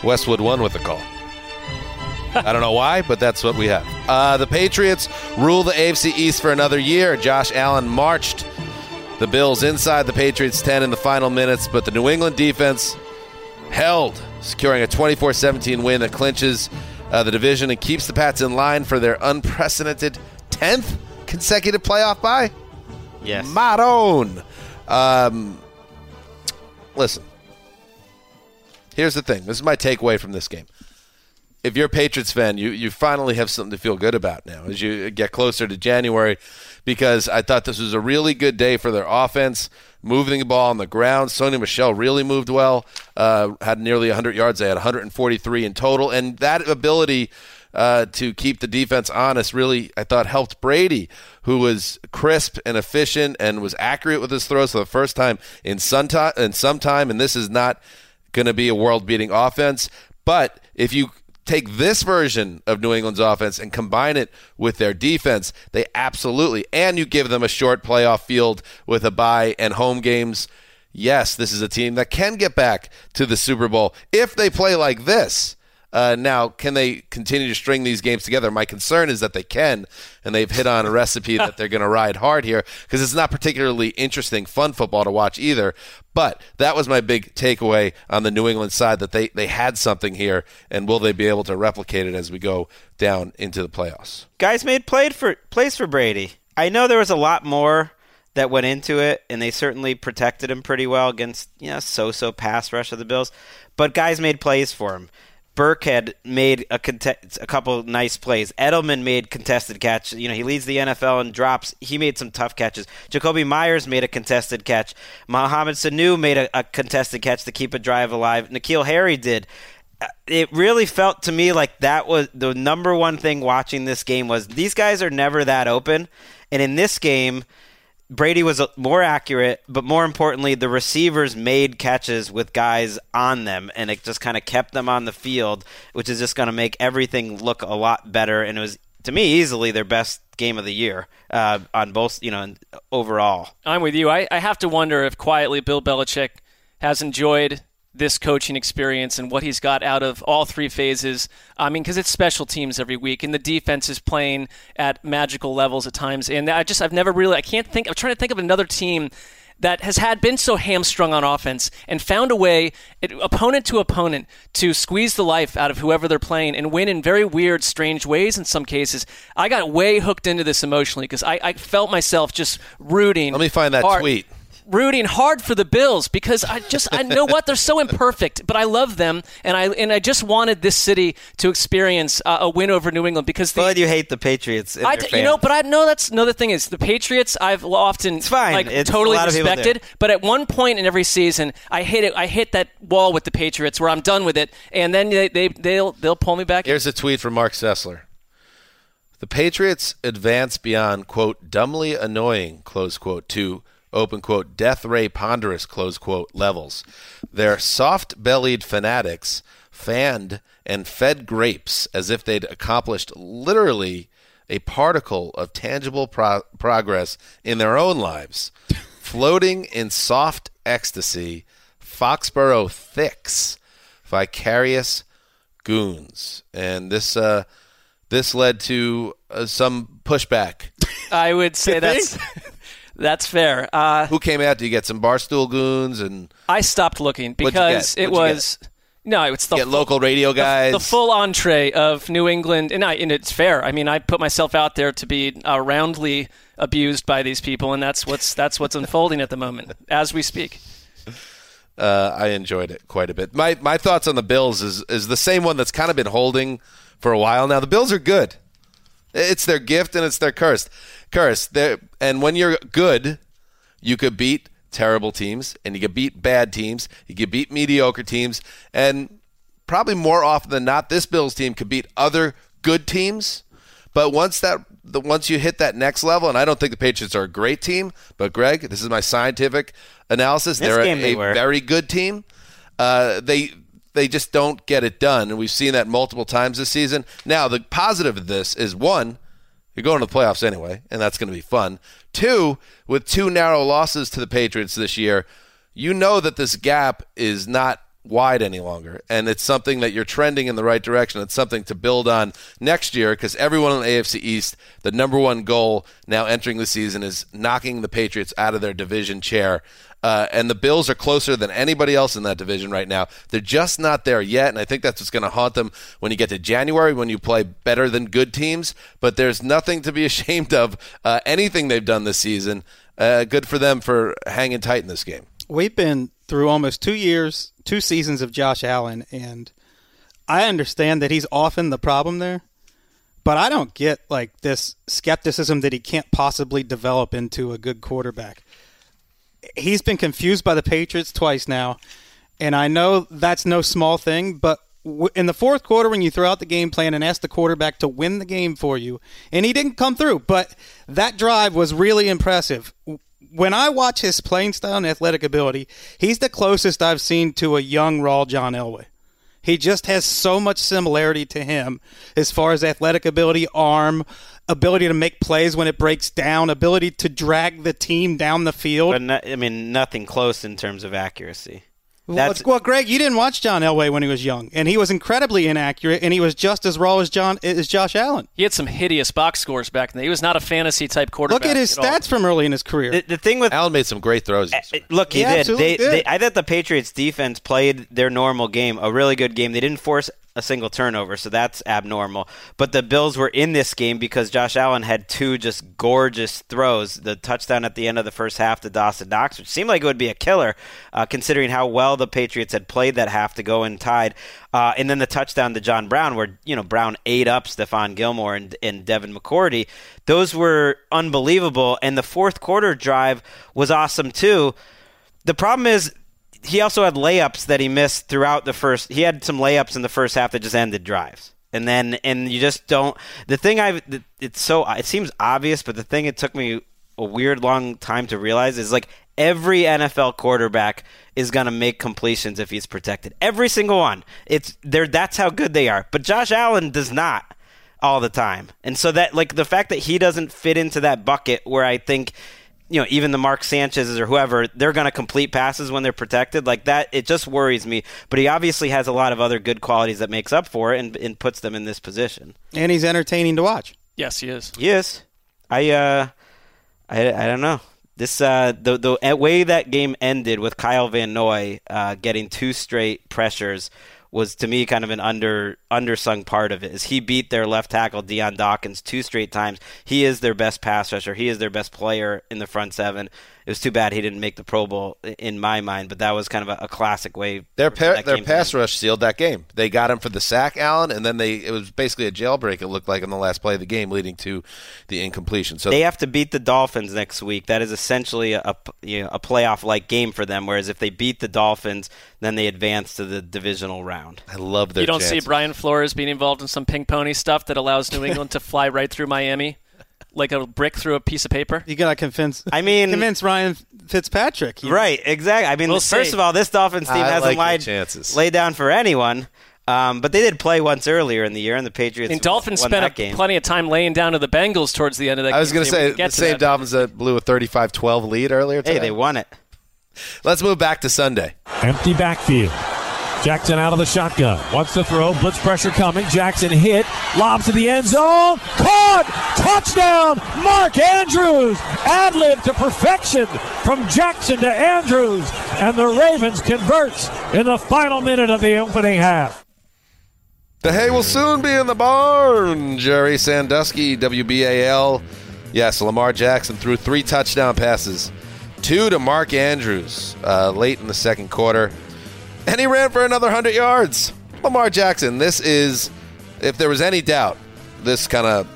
Westwood One with the call. I don't know why, but that's what we have. Uh, the Patriots rule the AFC East for another year. Josh Allen marched the Bills inside the Patriots 10 in the final minutes, but the New England defense held, securing a 24 17 win that clinches uh, the division and keeps the Pats in line for their unprecedented 10th consecutive playoff bye.
Yes.
Maroon. Um, listen, here's the thing. This is my takeaway from this game. If you're a Patriots fan, you, you finally have something to feel good about now as you get closer to January because I thought this was a really good day for their offense, moving the ball on the ground. Sony Michel really moved well, uh, had nearly 100 yards. They had 143 in total. And that ability uh, to keep the defense honest really, I thought, helped Brady, who was crisp and efficient and was accurate with his throws for the first time in some time. In some time, and this is not going to be a world-beating offense. But if you take this version of New England's offense and combine it with their defense, they absolutely, and you give them a short playoff field with a bye and home games. Yes, this is a team that can get back to the Super Bowl if they play like this. Uh, now, can they continue to string these games together? My concern is that they can, and they've hit on a recipe that they're going to ride hard here because it's not particularly interesting, fun football to watch either. But that was my big takeaway on the New England side that they, they had something here, and will they be able to replicate it as we go down into the playoffs?
Guys made played for plays for Brady. I know there was a lot more that went into it, and they certainly protected him pretty well against you know so-so pass rush of the Bills. But guys made plays for him. Burkhead made a, contest, a couple nice plays. Edelman made contested catch. You know, he leads the NFL in drops. He made some tough catches. Jakobi Meyers made a contested catch. Mohamed Sanu made a, a contested catch to keep a drive alive. N'Keal Harry did Uh, it really felt to me like that was the number one thing watching this game was these guys are never that open and in this game Brady was more accurate, but more importantly, the receivers made catches with guys on them, and it just kind of kept them on the field, which is just going to make everything look a lot better. And it was, to me, easily their best game of the year uh, on both, you know, overall.
I'm with you. I, I have to wonder if quietly Bill Belichick has enjoyed this coaching experience and what he's got out of all three phases. I mean, because it's special teams every week, and the defense is playing at magical levels at times. And I just, I've never really, I can't think, I'm trying to think of another team that has had been so hamstrung on offense and found a way, it, opponent to opponent, to squeeze the life out of whoever they're playing and win in very weird, strange ways in some cases. I got way hooked into this emotionally because I, I felt myself just rooting.
Let me find that
hard.
tweet.
Rooting hard for the Bills because I just I know what they're so imperfect, but I love them, and I and I just wanted this city to experience uh, a win over New England because the,
But you hate the Patriots. and
I
their
d- you know, but I know that's another thing is the Patriots. I've often it's
fine.
like
It's-
totally
a lot of people
respected, but at one point in every season, I hit it. I hit that wall with the Patriots where I'm done with it, and then they, they they'll they'll pull me back.
Here's a tweet from Marc Sessler. The Patriots advance beyond, quote, dumbly annoying, close quote, to, open quote, death ray ponderous, close quote, levels. Their soft bellied fanatics fanned and fed grapes as if they'd accomplished literally a particle of tangible pro- progress in their own lives. Floating in soft ecstasy, Foxborough thicks, vicarious goons. And this, uh, this led to uh, some pushback.
I would say that's that's fair. Uh,
Who came out? Do you get some barstool goons and
I stopped looking because it was no, it's the
get local radio guys?
the full entree of New England, and I and it's fair. I mean, I put myself out there to be uh, roundly abused by these people, and that's what's that's what's unfolding at the moment as we speak.
uh, I enjoyed it quite a bit. My my thoughts on the Bills is is the same one that's kind of been holding for a while now. The Bills are good. It's their gift and it's their curse. Curse. They're, and when you're good, you could beat terrible teams and you could beat bad teams. You could beat mediocre teams and probably more often than not, this Bills team could beat other good teams. But once that the once you hit that next level, and I don't think the Patriots are a great team, but Greg, this is my scientific analysis.
This
They're a,
they
a very good team. Uh, they they just don't get it done, and we've seen that multiple times this season. Now, the positive of this is one, you're going to the playoffs anyway, and that's going to be fun. Two, with two narrow losses to the Patriots this year, you know that this gap is not wide any longer, and it's something that you're trending in the right direction. It's something to build on next year because everyone in the AFC East, the number one goal now entering the season is knocking the Patriots out of their division chair. Uh, and the Bills are closer than anybody else in that division right now. They're just not there yet, and I think that's what's going to haunt them when you get to January when you play better than good teams. But there's nothing to be <laughs> ashamed of. Uh, anything they've done this season, uh, good for them for hanging tight in this game.
We've been through almost two years, two seasons of Josh Allen, and I understand that he's often the problem there, but I don't get like this skepticism that he can't possibly develop into a good quarterback. He's been confused by the Patriots twice now, and I know that's no small thing, but in the fourth quarter when you throw out the game plan and ask the quarterback to win the game for you, and he didn't come through, but that drive was really impressive when I watch his playing style and athletic ability, he's the closest I've seen to a young, raw John Elway. He just has so much similarity to him as far as athletic ability, arm, ability to make plays when it breaks down, ability to drag the team down the field.
But no, I mean, nothing close in terms of accuracy.
Well,
That's
well, Greg, you didn't watch John Elway when he was young, and he was incredibly inaccurate, and he was just as raw as John as Josh Allen.
He had some hideous box scores back then. He was not a fantasy type quarterback.
Look at his
all.
stats from early in his career.
the, the thing with
Allen made some great throws.
Eh, eh, look, he
He
did. They,
did.
They, I thought the Patriots defense played their normal game, a really good game. They didn't force a single turnover, so that's abnormal. But the Bills were in this game because Josh Allen had two just gorgeous throws. The touchdown at the end of the first half to Dawson Knox, which seemed like it would be a killer, uh, considering how well the Patriots had played that half to go in tied. Uh, and then the touchdown to John Brown, where you know Brown ate up Stephon Gilmore and, and Devin McCourty. Those were unbelievable, and the fourth quarter drive was awesome too. The problem is he also had layups that he missed throughout the first. He had some layups in the first half that just ended drives, and then and you just don't. The thing I it's so it seems obvious, but the thing it took me a weird long time to realize is like every NFL quarterback is going to make completions if he's protected. Every single one. It's there. That's how good they are. But Josh Allen does not all the time, and so that like the fact that he doesn't fit into that bucket where I think you know, even the Mark Sanchez's or whoever, they're going to complete passes when they're protected. Like that, it just worries me. But he obviously has a lot of other good qualities that makes up for it and, and puts them in this position.
and he's entertaining to watch.
Yes, he is.
He is. I, uh, I, I don't know. This uh, the the way that game ended with Kyle Van Noy uh, getting two straight pressures was to me kind of an under undersung part of it. Is he beat their left tackle Dion Dawkins two straight times? He is their best pass rusher. He is their best player in the front seven, It was too bad he didn't make the Pro Bowl in my mind, but that was kind of a, a classic way.
Their pa- their pass
end.
rush sealed that game. They got him for the sack, Allen, and then they it was basically a jailbreak. It looked like on the last play of the game, leading to the incompletion. So
They have to beat the Dolphins next week. That is essentially a, a you know, a playoff like game for them. Whereas if they beat the Dolphins, then they advance to the divisional round.
I love their
you don't
chances.
see Brian Flores being involved in some ping pony stuff that allows New England to fly right through Miami, like a brick through a piece of paper.
You gotta convince.
I mean,
convince Ryan Fitzpatrick. You-
Right, exactly. I mean,
We'll
first
see.
of all, this Dolphins team
I
hasn't
like your
lied,
chances.
laid down for anyone. Um, but they did play once earlier in the year, and the Patriots.
And Dolphins
won
spent
that game.
plenty of time laying down to the Bengals towards the end of that
I was going to say
get
the same
that.
Dolphins that blew a 35-12 lead earlier.
Hey, they won it.
Let's move back to Sunday.
Empty backfield. Jackson out of the shotgun. Wants to throw. Blitz pressure coming. Jackson hit. Lobs to the end zone. Caught. Touchdown. Mark Andrews. Ad lib to perfection from Jackson to Andrews. And the Ravens converts in the final minute of the opening half.
The hay will soon be in the barn. Gerry Sandusky, WBAL. Yes, Lamar Jackson threw three touchdown passes, two to Mark Andrews uh, late in the second quarter, and he ran for another 100 yards. Lamar Jackson, this is, if there was any doubt, this kind of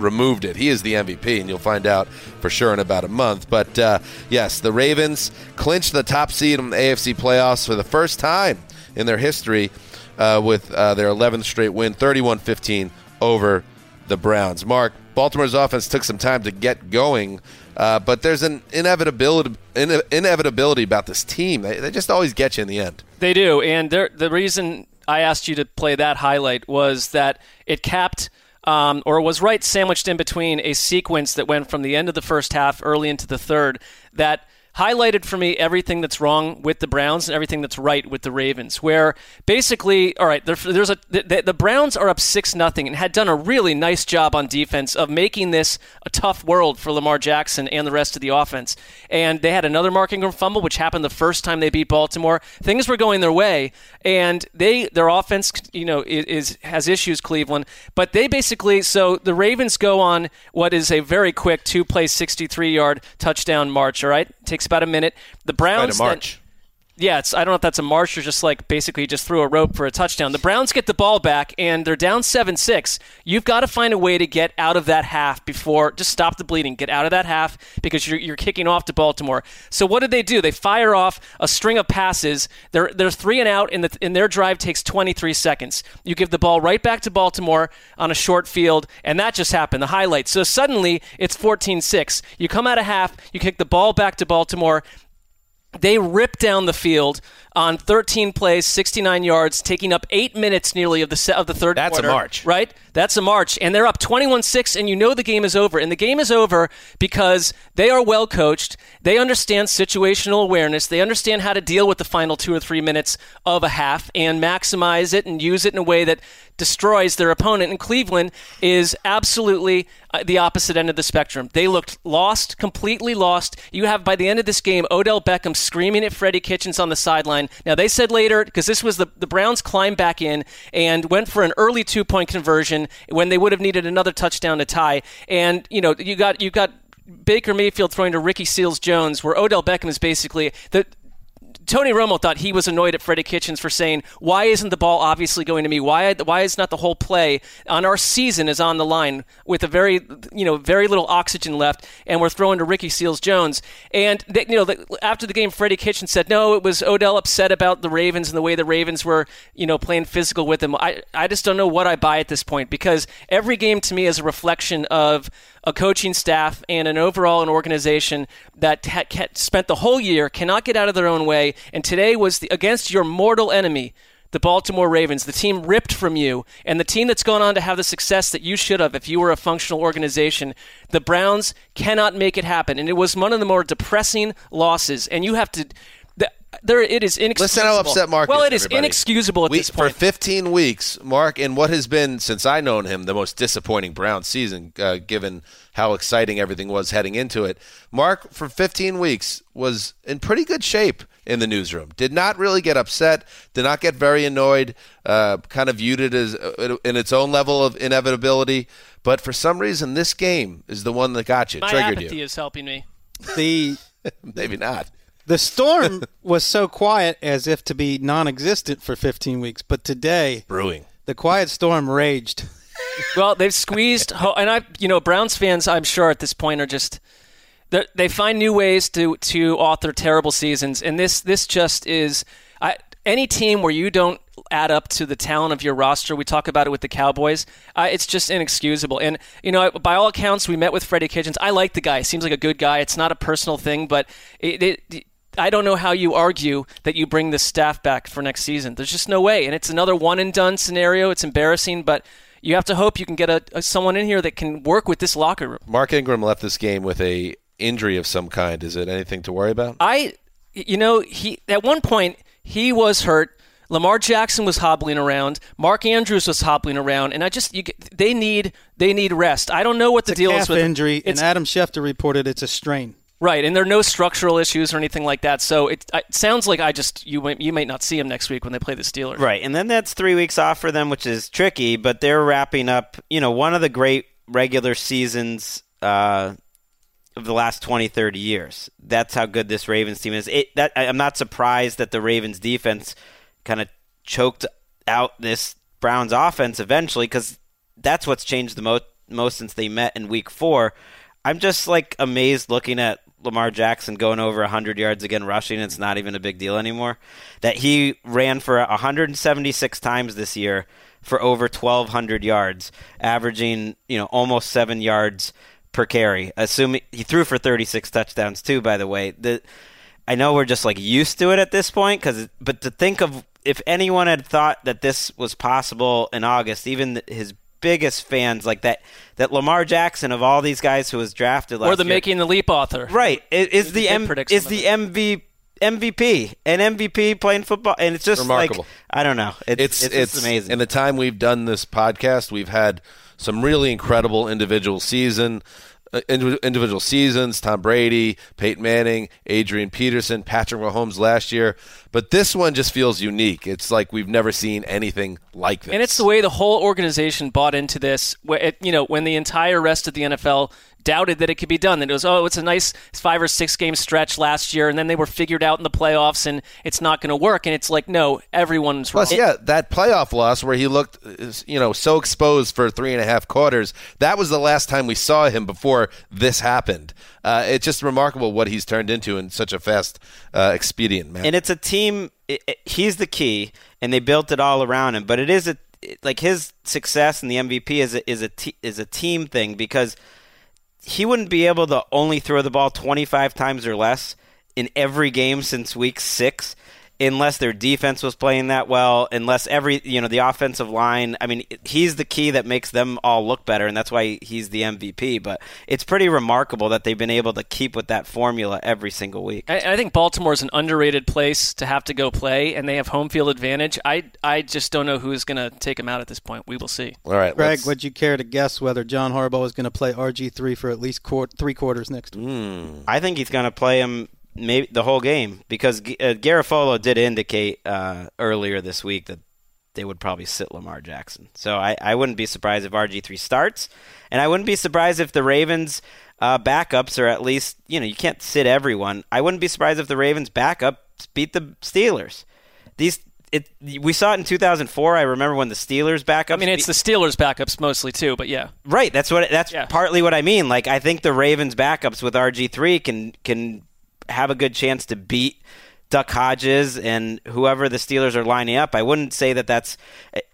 removed it. He is the MVP, and you'll find out for sure in about a month. But uh, yes, the Ravens clinched the top seed in the AFC playoffs for the first time in their history uh, with uh, their 11th straight win, 31 15 over the Browns. Mark, Baltimore's offense took some time to get going. Uh, but there's an inevitability, ine- inevitability about this team. They, they just always get you in the end.
They do, and the reason I asked you to play that highlight was that it capped. Um, or was right sandwiched in between a sequence that went from the end of the first half early into the third that highlighted for me everything that's wrong with the Browns and everything that's right with the Ravens. Where basically, all right, there, there's a the, the Browns are up six nothing and had done a really nice job on defense of making this a tough world for Lamar Jackson and the rest of the offense. And they had another Mark Ingram fumble, which happened the first time they beat Baltimore. Things were going their way, and they their offense, you know, is, is has issues. Cleveland, but they basically so the Ravens go on what is a very quick two play, 63 yard touchdown march. All right, takes about a minute. The Browns then-
march.
Yeah, it's I don't know if that's a march or just like basically just threw a rope for a touchdown. The Browns get the ball back and they're down 7-6. You've got to find a way to get out of that half before just stop the bleeding. Get out of that half because you're, you're kicking off to Baltimore. So what did they do? They fire off a string of passes. They're they're 3 and out and the and their drive takes 23 seconds. You give the ball right back to Baltimore on a short field and that just happened. The highlight. So suddenly it's 14-6. You come out of half, you kick the ball back to Baltimore they rip down the field on 13 plays, 69 yards, taking up eight minutes nearly of the se- of the third
That's a march.
right? That's a march, and they're up 21-6, and you know the game is over. And the game is over because they are well coached. They understand situational awareness. They understand how to deal with the final two or three minutes of a half and maximize it and use it in a way that destroys their opponent. And Cleveland is absolutely uh, the opposite end of the spectrum. They looked lost, completely lost. You have by the end of this game Odell Beckham screaming at Freddie Kitchens on the sideline. Now they said later because this was the the Browns climbed back in and went for an early two point conversion when they would have needed another touchdown to tie. And you know you got you got. Baker Mayfield throwing to Ricky Seals Jones, where Odell Beckham is basically the Tony Romo thought he was annoyed at Freddie Kitchens for saying, "Why isn't the ball obviously going to me? Why why is not the whole play on our season is on the line with a very you know very little oxygen left, and we're throwing to Ricky Seals Jones." And they, you know the, after the game, Freddie Kitchens said, "No, it was Odell upset about the Ravens and the way the Ravens were you know playing physical with him." I I just don't know what I buy at this point because every game to me is a reflection of a coaching staff and an overall an organization that spent the whole year cannot get out of their own way and today was the, against your mortal enemy the Baltimore Ravens, the team ripped from you, and the team that's gone on to have the success that you should have if you were a functional organization, the Browns cannot make it happen. And it was one of the more depressing losses. And you have to. The- There, it is inexcusable.
Listen how upset Marc
Well,
is.
it is
everybody.
inexcusable at
We-
this point.
For 15 weeks, Marc, in what has been, since I known him, the most disappointing Brown season, uh, given how exciting everything was heading into it, Marc, for 15 weeks, was in pretty good shape in the newsroom. Did not really get upset, did not get very annoyed, uh, kind of viewed it as uh, in its own level of inevitability. But for some reason, this game is the one that got you,
My
triggered
apathy
you.
is helping me.
The <laughs>
Maybe not.
The storm <laughs> was so quiet as if to be non-existent for 15 weeks, but today
Brewing.
the quiet storm raged. <laughs>
well, they've squeezed, ho- and I, you know, Browns fans, I'm sure at this point are just they they find new ways to to author terrible seasons, and this this just is I, any team where you don't add up to the talent of your roster. We talk about it with the Cowboys. Uh, it's just inexcusable. And you know, by all accounts, we met with Freddie Kitchens. I like the guy. Seems like a good guy. It's not a personal thing, but it, it I don't know how you argue that you bring this staff back for next season. There's just no way. And it's another one and done scenario. It's embarrassing, but you have to hope you can get a, a someone in here that can work with this locker room.
Mark Ingram left this game with a injury of some kind. Is it anything to worry about?
I, you know, he at one point he was hurt. Lamar Jackson was hobbling around. Mark Andrews was hobbling around, and I just you, they need they need rest. I don't know what the
It's a
deal
calf
is with
injury, and Adam Schefter reported it's a strain.
Right, and there are no structural issues or anything like that. So it, it sounds like I just you might, you might not see him next week when they play the Steelers.
Right, and then that's three weeks off for them, which is tricky. But they're wrapping up, you know, one of the great regular seasons uh, of the last 20, 30 years. That's how good this Ravens team is. It, that, I'm not surprised that the Ravens defense kind of choked out this Browns offense eventually because that's what's changed the most most since they met in Week Four. I'm just like amazed looking at Lamar Jackson going over 100 yards again rushing. It's not even a big deal anymore. That he ran for 176 times this year for over 1,200 yards, averaging you know almost seven yards per carry. Assuming he threw for 36 touchdowns too. By the way, the I know we're just like used to it at this point, cause, but to think of if anyone had thought that this was possible in August, even his biggest fans like that, that Lamar Jackson of all these guys who was drafted last
Or the
year,
making the leap author.
right, i- is the
They
M, is the MV, MVP, an MVP playing football, and it's just
Remarkable.
like I don't know, it's
it's
it's,
it's
amazing.
In the time we've done this podcast, we've had some really incredible individual season. Uh, indiv- individual seasons, Tom Brady, Peyton Manning, Adrian Peterson, Patrick Mahomes last year, but this one just feels unique. It's like we've never seen anything like this.
And it's the way the whole organization bought into this. You know, when the entire rest of the NFL doubted that it could be done, that it was oh, it's a nice five or six game stretch last year, and then they were figured out in the playoffs, and it's not going to work. And it's like, no, everyone's wrong.
Plus, yeah, that playoff loss where he looked, you know, so exposed for three and a half quarters. That was the last time we saw him before this happened. Uh, it's just remarkable what he's turned into in such a fast, uh, expedient manner.
and it's a team. It, it- he's the key, and they built it all around him. But it is a like his success in the MVP is a, is a is a team thing because he wouldn't be able to only throw the ball 25 times or less in every game since week six unless their defense was playing that well unless every you know the offensive line i mean he's the key that makes them all look better and that's why he's the mvp but it's pretty remarkable that they've been able to keep with that formula every single week
I, I think Baltimore's an underrated place to have to go play, and they have home field advantage. I I just don't know who's going to take them out at this point. We will see.
All right,
Greg,
let's-
would you care to guess whether John Harbaugh is going to play RG3 for at least quar- three quarters next week?
Hmm.
I think he's going to play him maybe the whole game because G- uh, Garofalo did indicate uh, earlier this week that they would probably sit Lamar Jackson. So I, I wouldn't be surprised if RG3 starts, and I wouldn't be surprised if the Ravens uh, backups or at least you know you can't sit everyone. I wouldn't be surprised if the Ravens backups beat the Steelers. These it we saw it in 2004. I remember when the Steelers backups.
I mean, it's the Steelers' backups mostly too, but yeah.
Right. That's what. That's
Yeah.
partly what I mean. Like, I think the Ravens' backups with RG three can can have a good chance to beat Duck Hodges and whoever the Steelers are lining up. I wouldn't say that that's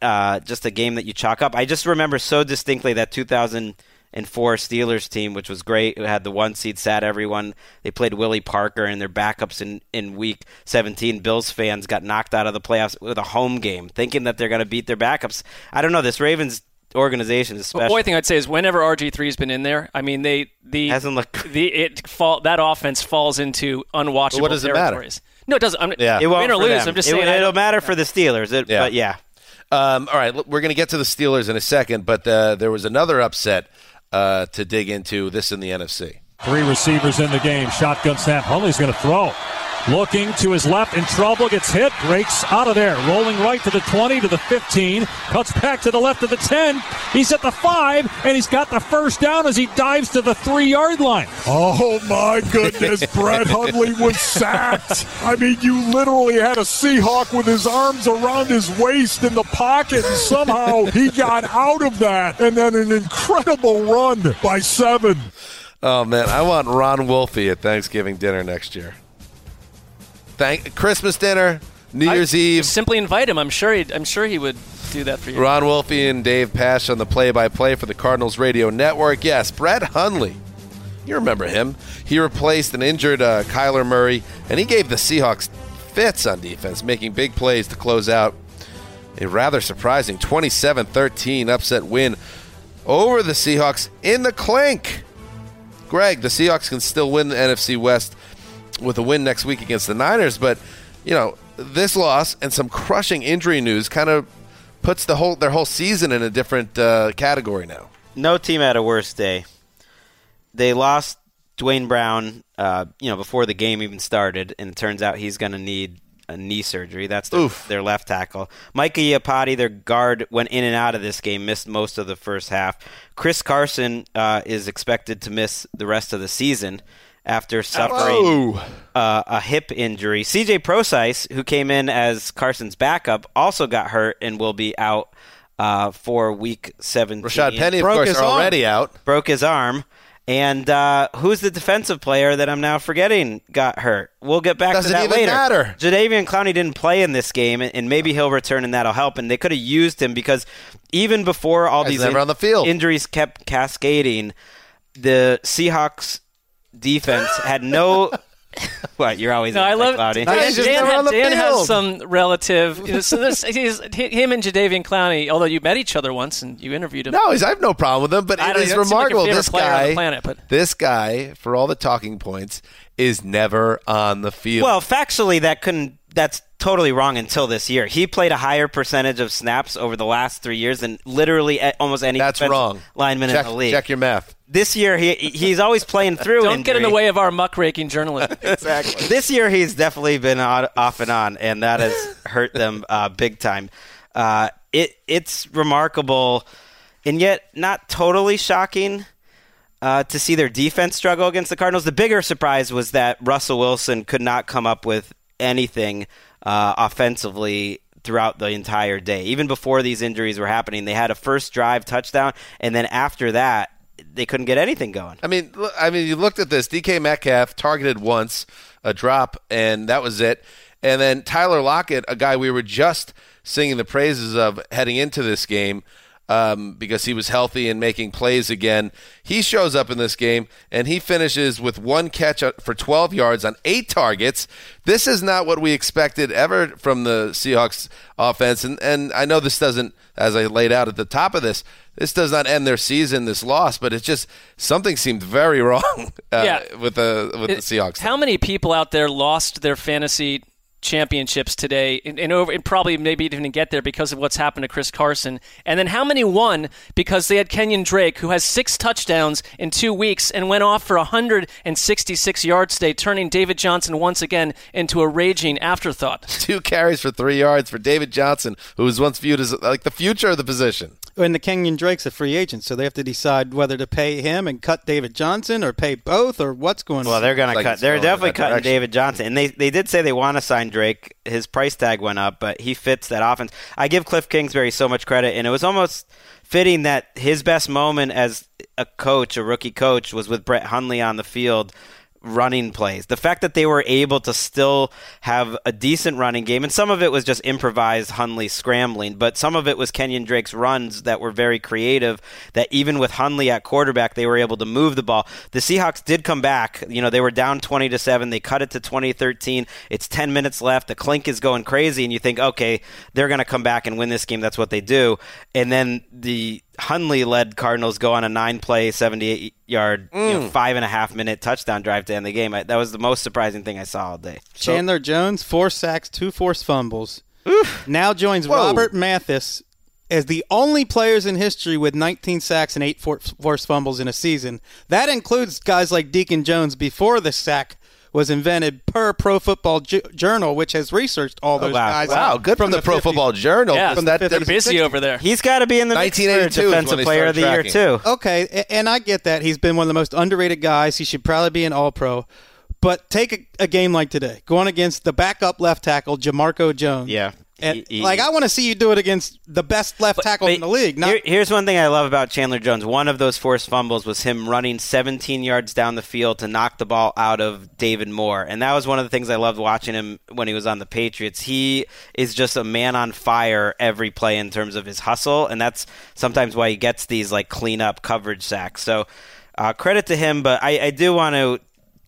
uh, just a game that you chalk up. I just remember so distinctly that 2004 Steelers team, which was great. It had the one seed, sat everyone. They played Willie Parker and their backups in, in week 17. Bills fans got knocked out of the playoffs with a home game, thinking that they're going to beat their backups. I don't know. This Ravens organization is
But
special.
one thing I'd say is whenever RG three's been in there, I mean they the
Hasn't looked-
the it fall that offense falls into unwatchable
Well, what does it matter?
territories. No, it doesn't. I'm,
Yeah.
It won't
win or lose.
them.
I'm just
It-
saying.
It'll matter for the Steelers. It,
Yeah.
But yeah,
Um, all right, we're going to get to the Steelers in a second, but uh, there was another upset uh, to dig into. This in the NFC.
Three receivers in the game. Shotgun snap. Hundley's going to throw. Looking to his left in trouble, gets hit, breaks out of there. Rolling right to the 20, to the 15, cuts back to the left of the 10. He's at the 5, and he's got the first down as he dives to the 3 yard line.
Oh my goodness, <laughs> Brett Hundley was sacked. I mean, you literally had a Seahawk with his arms around his waist in the pocket, and somehow he got out of that. And then an incredible run by seven.
Oh man, I want Ron Wolfe at Thanksgiving dinner next year. Thank Christmas dinner, New Year's Eve.
Simply invite him. I'm sure. He'd, I'm sure he would do that for you.
Ron Wolfe and Dave Pasch on the play-by-play for the Cardinals radio network. Yes, Brett Hundley. You remember him? He replaced an injured uh, Kyler Murray, and he gave the Seahawks fits on defense, making big plays to close out a rather surprising 27-13 upset win over the Seahawks in the clink. Greg, the Seahawks can still win the NFC West with a win next week against the Niners, but you know this loss and some crushing injury news kind of puts the whole their whole season in a different uh, category now.
No team had a worse day. They lost Duane Brown, uh, you know, before the game even started, and it turns out he's going to need a knee surgery. That's their, their left tackle. Mike Iupati, their guard, went in and out of this game, missed most of the first half. Chris Carson uh, is expected to miss the rest of the season after suffering uh, a hip injury. CJ Prosise, who came in as Carson's backup, also got hurt and will be out uh, for week 17.
Rashaad Penny, of Broke course, his are arm. already out.
Broke his arm. And uh, who's the defensive player that I'm now forgetting got hurt? We'll get back
Doesn't
to that
even
later.
matter.
Jadeveon Clowney didn't play in this game, and maybe he'll return, and that'll help. And they could have used him because even before all
Guy's
these
never on the field.
injuries kept cascading, the Seahawks defense had no. <laughs> what you're always
No, I love
Clowney.
Dan. Dan, had- Dan has some relative. you know, so this, he's, him and Jadeveon Clowney. Although you met each other once and you interviewed him.
No, he's, I have no problem with him, but
I
it
don't-
is
he doesn't seem like
remarkable. this
player on
guy,
the planet, but-
this guy, for all the talking points, is never on the field.
Well, factually, that couldn't. That's totally wrong until this year. He played a higher percentage of snaps over the last three years than literally almost any
That's
defensive
wrong.
lineman
check,
in the league.
check your math.
This year, he he's always playing through.
Don't get in the way of our muckraking journalism. <laughs>
exactly.
This year, he's definitely been on, off and on, and that has hurt them uh, big time. Uh, it it's remarkable, and yet not totally shocking. Uh, to see their defense struggle against the Cardinals. The bigger surprise was that Russell Wilson could not come up with anything uh, offensively throughout the entire day. Even before these injuries were happening, they had a first drive touchdown, and then after that, they couldn't get anything going.
I mean, I mean, you looked at this. DK Metcalf targeted once, a drop, and that was it. And then Tyler Lockett, a guy we were just singing the praises of heading into this game um, because he was healthy and making plays again. He shows up in this game and he finishes with one catch for 12 yards on eight targets. This is not what we expected ever from the Seahawks offense. And, and I know this doesn't, as I laid out at the top of this, this does not end their season, this loss, but it's just something seemed very <laughs> wrong uh,
Yeah.
with the with the Seahawks.
How many people out there lost their fantasy championships today, and, and over, and probably maybe didn't get there because of what's happened to Chris Carson? And then how many won because they had Kenyan Drake, who has six touchdowns in two weeks and went off for 166 yards today, turning David Johnson once again into a raging afterthought. <laughs>
Two carries for three yards for David Johnson, who was once viewed as like the future of the position.
And the Kenyan Drake's a free agent, so they have to decide whether to pay him and cut David Johnson or pay both or what's going on.
Well, they're going to cut. They're definitely cutting
direction.
David Johnson, and they they did say they want to sign Drake. His price tag went up, but he fits that offense. I give Kliff Kingsbury so much credit, and it was almost fitting that his best moment as a coach, a rookie coach, was with Brett Hundley on the field running plays. The fact that they were able to still have a decent running game, and some of it was just improvised Hundley scrambling, but some of it was Kenyan Drake's runs that were very creative. That even with Hundley at quarterback, they were able to move the ball. The Seahawks did come back. You know, they were down twenty to seven. They cut it to 2013. It's ten minutes left. The clink is going crazy, and you think, okay, they're going to come back and win this game. That's what they do. And then the Hundley led Cardinals go on a nine play, 78 yard, you know, mm. five and a half minute touchdown drive to end the game. I, that was the most surprising thing I saw all day.
Chandler Jones, four sacks, two forced fumbles. Now joins
Whoa.
Robert Mathis as the only players in history with 19 sacks and eight for- forced fumbles in a season. That includes guys like Deacon Jones before the sack was invented per Pro Football Ju- Journal, which has researched all oh, those
wow.
guys.
Wow, good
from
for the, Pro
50s.
Football Journal.
Yeah,
From that,
They're
that-
busy over there.
He's got to be in the mix for
1982 is when
Defensive Player of the
started
Year, too.
Okay, and I get that. He's been one of the most underrated guys. He should probably be an All Pro. But take a, a game like today, going against the backup left tackle, Jamarco Jones.
Yeah.
And,
He-
like, I want to see you do it against the best left tackle in the league. Not,
Here- here's one thing I love about Chandler Jones. One of those forced fumbles was him running 17 yards down the field to knock the ball out of David Moore. And that was one of the things I loved watching him when he was on the Patriots. He is just a man on fire every play in terms of his hustle. And that's sometimes why he gets these like cleanup coverage sacks. So uh, credit to him. But I, I do want to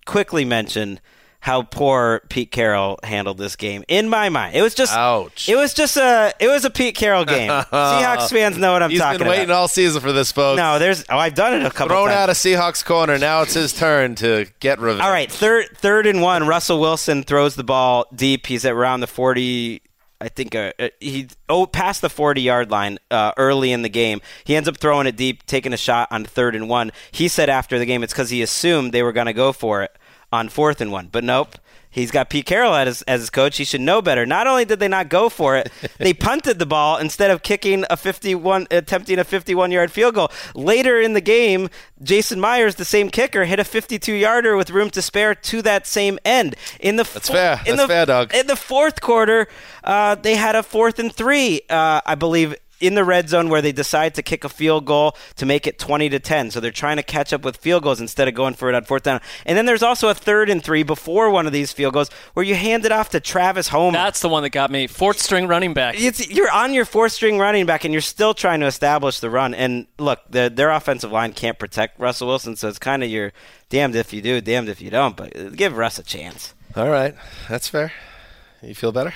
quickly mention how poor Pete Carroll handled this game. In my mind, it was just
Ouch.
It was just a it was a Pete Carroll game. <laughs> Seahawks fans know what I'm
He's
talking
been waiting
about.
all season for this, folks.
No, there's oh I've done it a couple
Thrown
times.
out of Seahawks corner. Now it's his turn to get revenge.
All right, third third and one. Russell Wilson throws the ball deep. He's at around the forty. I think uh, uh, he oh past the forty yard line uh, early in the game. He ends up throwing it deep, taking a shot on third and one. He said after the game it's because he assumed they were going to go for it on fourth and one, but nope. He's got Pete Carroll as his, as his coach. He should know better. Not only did they not go for it, <laughs> they punted the ball instead of kicking a 51, attempting a 51 yard field goal. Later in the game, Jason Myers, the same kicker, hit a 52 yarder with room to spare to that same end. In the
That's fair.
In
That's
the,
fair, Doug.
In the fourth quarter, uh, they had a fourth and three, uh, I believe. In the red zone, where they decide to kick a field goal to make it twenty to ten, so they're trying to catch up with field goals instead of going for it on fourth down. And then there's also a third and three before one of these field goals where you hand it off to Travis Homer.
That's the one that got me. Fourth string running back.
It's, you're on your fourth string running back, and you're still trying to establish the run. And look, the, their offensive line can't protect Russell Wilson, so it's kind of your damned if you do, damned if you don't. But give Russ a chance.
All right. That's fair. You feel better?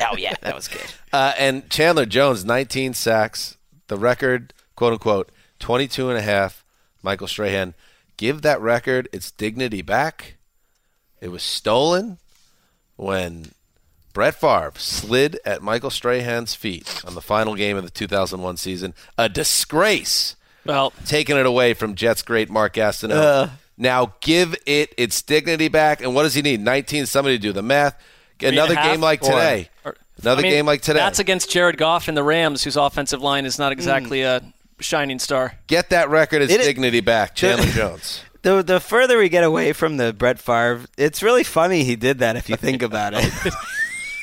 Oh yeah, that was good. <laughs>
Uh, and Chandler Jones, 19 sacks. The record, quote unquote, 22 and a half. Michael Strahan, give that record its dignity back. It was stolen when Brett Favre slid at Michael Strahan's feet on the final game of the 2001 season. A disgrace.
Well,
taking it away from Jets great Mark Gastineau. now give it its dignity back. And what does he need? 19. Somebody do the math.
Three and a
Another game like
Or-
today.
or-
Another
I mean,
game like today.
That's against Jared Goff and the Rams, whose offensive line is not hmm. exactly a shining star.
Get that record its
It-
dignity back, Chandler <laughs> Jones.
The the further we get away from the Brett Favre, it's really funny he did that if you think about it. <laughs>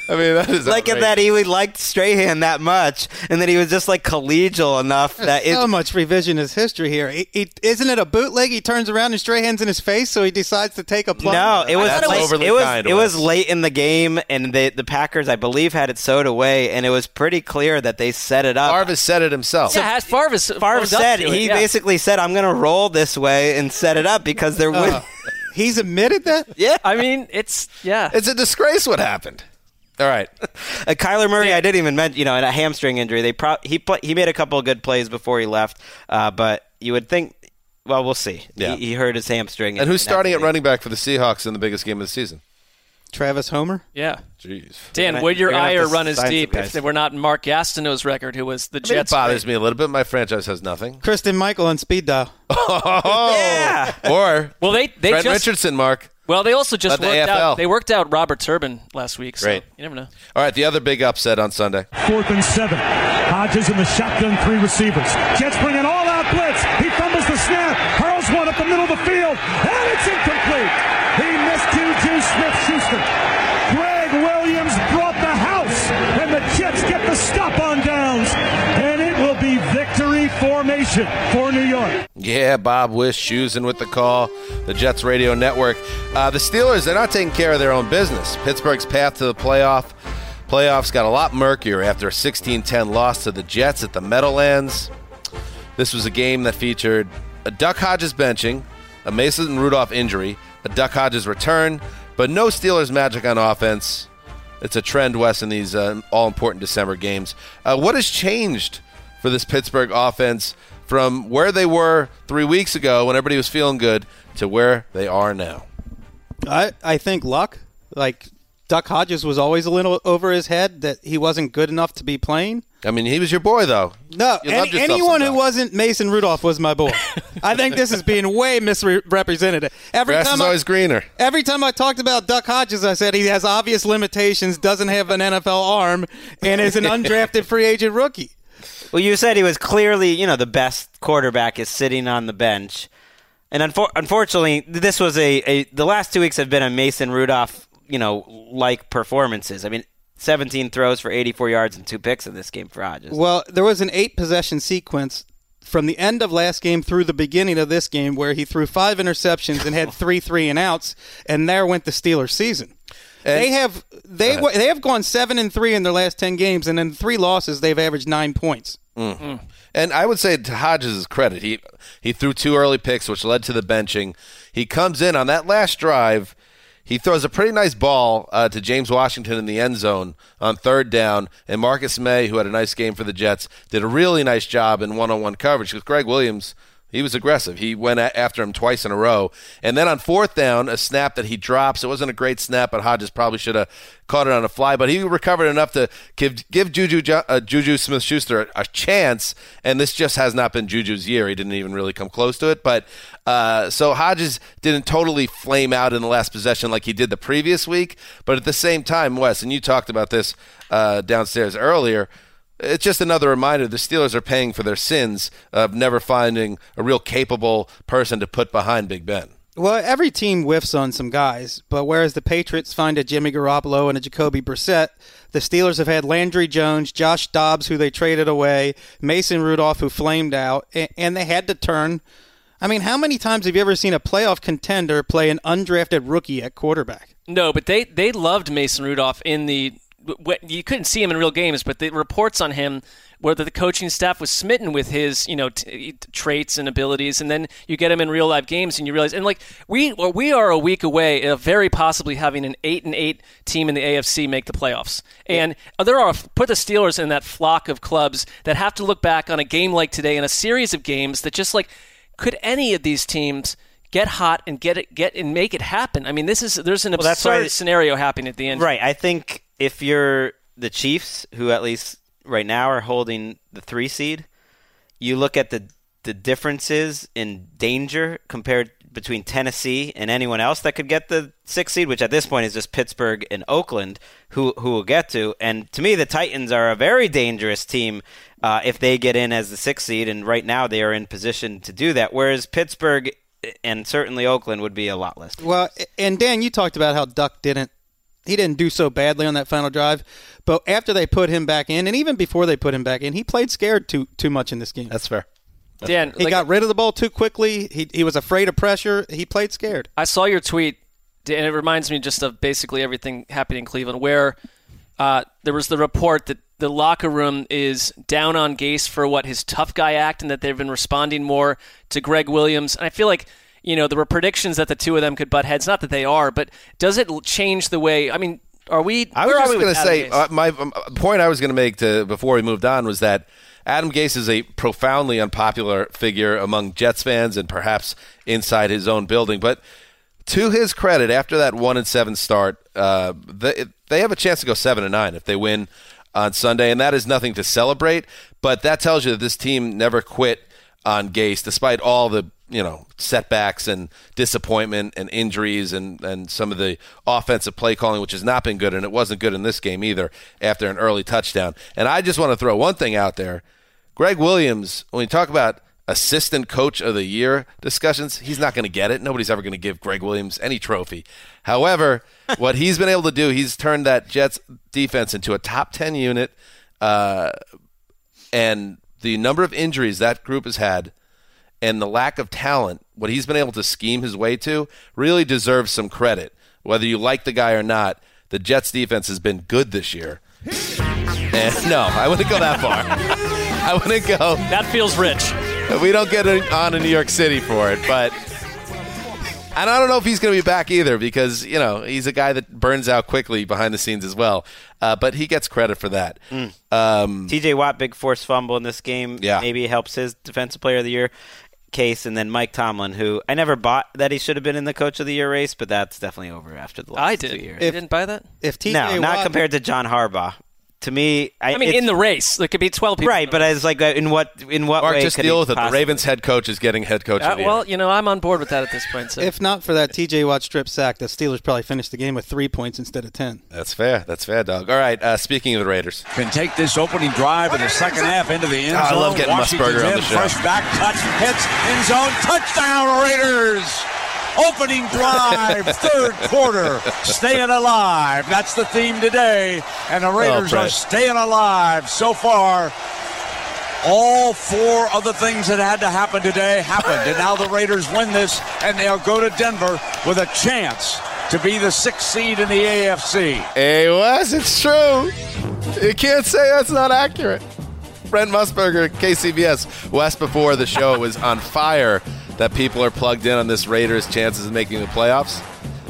I mean, that is
like in that he would liked Strahan that much, and that he was just like collegial enough that it,
so much revisionist history here. He, he, isn't it a bootleg? He turns around and Strahan's in his face, so he decides to take a plunge.
No, it was
That's
late,
overly
it was
kind,
it was late in the game, and the the Packers, I believe, had it sewed away, and it was pretty clear that they set it up.
Favre said it himself.
yeah, has Favre, is-
Favre
owned up
said
it,
he
yeah.
basically said, "I'm going to roll this way and set it up because they're
Uh,
win-
he's admitted that. <laughs>
yeah."
I mean, it's yeah.
It's a disgrace what happened. All right. <laughs>
Uh, Kyler Murray, I didn't even mention, you know, in a hamstring injury, they pro- he play- he made a couple of good plays before he left, uh, but you would think, well, we'll see.
Yeah.
He, he hurt his hamstring.
And who's starting at running back for the Seahawks in the biggest game of the season?
Travis Homer.
yeah.
Jeez.
Dan, would your
we're gonna have
ire run as deep if they were not Mark Gastineau's record, who was the
I mean, it
Jets?
bothers me a little bit. My franchise has nothing.
Christine Michael on speed dial. <laughs>
Oh,
Yeah.
Or
Well, they they
Trent
just
Richardson, Mark.
well they also just
At the
worked out they worked out Robert Turbin last week. So
Great.
You never know.
All right, the other big upset on Sunday.
Fourth and seven. Hodges in the shotgun, three receivers. Jets bring an all-out blitz. He fumbles the snap, hurls one up the middle of the field, and it's incomplete. He missed Juju Smith-Schuster. Gregg Williams brought the house, and the Jets get the stop on downs, and it will be victory formation for New York.
Yeah, Bob Wischusen with the call. The Jets Radio Network. Uh, the Steelers, they're not taking care of their own business. Pittsburgh's path to the playoff playoffs got a lot murkier after a 16-10 loss to the Jets at the Meadowlands. This was a game that featured a Duck Hodges benching, a Mason Rudolph injury, a Duck Hodges return, but no Steelers magic on offense. It's a trend, Wes, in these uh, all important December games. Uh, what has changed for this Pittsburgh offense from where they were three weeks ago when everybody was feeling good to where they are now?
I, I think luck. Like Duck Hodges was always a little over his head that he wasn't good enough to be playing.
I mean, he was your boy, though.
No, any- anyone who wasn't Mason Rudolph was my boy. <laughs> I think this is being way misrepresented. Every
Grass
time
is
I,
always greener.
Every time I talked about Duck Hodges, I said he has obvious limitations, doesn't have an NFL arm, and is an <laughs> undrafted free agent rookie.
Well, you said he was clearly, you know, the best quarterback is sitting on the bench. And unfor- unfortunately, this was a, a the last two weeks have been a Mason Rudolph, you know, like performances. I mean, 17 throws for 84 yards and two picks in this game for Hodges.
Well, there was an eight possession sequence from the end of last game through the beginning of this game where he threw five interceptions and had <laughs> three three and outs, and there went the Steelers' season. They have they
Go ahead.
they have gone seven and three in their last ten games, and in three losses they've averaged nine points.
Mm. And I would say to Hodges' credit, he he threw two early picks, which led to the benching. He comes in on that last drive. He throws a pretty nice ball uh, to James Washington in the end zone on third down, and Marcus Maye, who had a nice game for the Jets, did a really nice job in one-on-one coverage because Gregg Williams. He was aggressive. He went after him twice in a row. And then on fourth down, a snap that he drops. It wasn't a great snap, but Hodges probably should have caught it on a fly. But he recovered enough to give give Juju uh, Juju Smith Schuster a, a chance. And this just has not been Juju's year. He didn't even really come close to it. But uh, so Hodges didn't totally flame out in the last possession like he did the previous week. But at the same time, Wes, and you talked about this uh, downstairs earlier it's just another reminder the Steelers are paying for their sins of never finding a real capable person to put behind Big Ben.
Well, every team whiffs on some guys, but whereas the Patriots find a Jimmy Garoppolo and a Jacoby Brissett, the Steelers have had Landry Jones, Josh Dobbs, who they traded away, Mason Rudolph, who flamed out, and they had to turn. I mean, how many times have you ever seen a playoff contender play an undrafted rookie at quarterback?
No, but they they loved Mason Rudolph in the. You couldn't see him in real games, but the reports on him where the coaching staff was smitten with his, you know, t- traits and abilities, and then you get him in real life games, and you realize, and like we well, we are a week away of very possibly having an eight and eight team in the AFC make the playoffs, and there are put the Steelers in that flock of clubs that have to look back on a game like today and a series of games that just like could any of these teams get hot and get it get and make it happen. I mean, this is there's an
Well,
absurd scenario happening at the end.
Right. I think if you're the Chiefs, who at least right now are holding the three seed, you look at the the differences in danger compared between Tennessee and anyone else that could get the six seed, which at this point is just Pittsburgh and Oakland, who who will get to. And to me, the Titans are a very dangerous team uh, if they get in as the six seed, and right now they are in position to do that. Whereas Pittsburgh and certainly Oakland would be a lot less.
Well, and Dan, you talked about how Duck didn't he didn't do so badly on that final drive, but after they put him back in, and even before they put him back in, he played scared too too much in this game.
That's fair.
Dan,
he
like-
got rid of the ball too quickly. He he was afraid of pressure. He played scared.
I saw your tweet, and it reminds me just of basically everything happening in Cleveland, where uh, there was the report that the locker room is down on Gase for what his tough guy act, and that they've been responding more to Gregg Williams. And I feel like you know there were predictions that the two of them could butt heads. Not that they are, but does it change the way? I mean, are we?
I was just going to say uh, my um, point I was going to make to before we moved on was that Adam Gase is a profoundly unpopular figure among Jets fans and perhaps inside his own building. But to his credit, after that one and seven start, uh, they they have a chance to go seven and nine if they win on Sunday, and that is nothing to celebrate. But that tells you that this team never quit on Gase, despite all the you know setbacks and disappointment and injuries and and some of the offensive play calling, which has not been good, and it wasn't good in this game either after an early touchdown. And I just want to throw one thing out there: Gregg Williams, when you talk about assistant coach of the year discussions, he's not going to get it. Nobody's ever going to give Gregg Williams any trophy. However, <laughs> what he's been able to do, he's turned that Jets defense into a top 10 unit. Uh, and the number of injuries that group has had and the lack of talent, what he's been able to scheme his way to, really deserves some credit. Whether you like the guy or not, the Jets defense has been good this year. And <laughs> no, I wouldn't go that far. I wouldn't go.
That feels rich.
We don't get on in New York City for it, but and I don't know if he's going to be back either because you know he's a guy that burns out quickly behind the scenes as well. Uh, but he gets credit for that. Um,
TJ Watt, big force fumble in this game.
Yeah.
Maybe helps his defensive player of the year case. And then Mike Tomlin, who I never bought that he should have been in the coach of the year race, but that's definitely over after the last
I
two
did.
years.
You didn't buy that?
If TJ
no, not compared to John Harbaugh. To me, I,
I mean, in the race, there could be 12 people.
right, but as like uh, in what in what
Mark,
way
just
could
deal
he
with it. The Ravens head coach is getting head coach
Uh,
of the year.
well, you know, I'm on board with that at this point. So.
If not for that TJ Watt strip sack, the Steelers probably finished the game with three points instead of ten.
That's fair. That's fair, dog. All right. Uh, speaking of the Raiders,
Can take this opening drive in the second half into the end
Ah, I love getting
Washington's
Musburger on the show.
Fresh back, cuts, hits, end zone, touchdown Raiders! Opening drive, third quarter, staying alive. That's the theme today, and the Raiders
Brett.
are staying alive so far. All four of the things that had to happen today happened, and now the Raiders win this, and they'll go to Denver with a chance to be the sixth seed in the AFC.
hey Wes, it's true. You can't say that's not accurate. Brent Musburger, KCBS. Wes, before the show, was on fire that people are plugged in on this Raiders' chances of making the playoffs.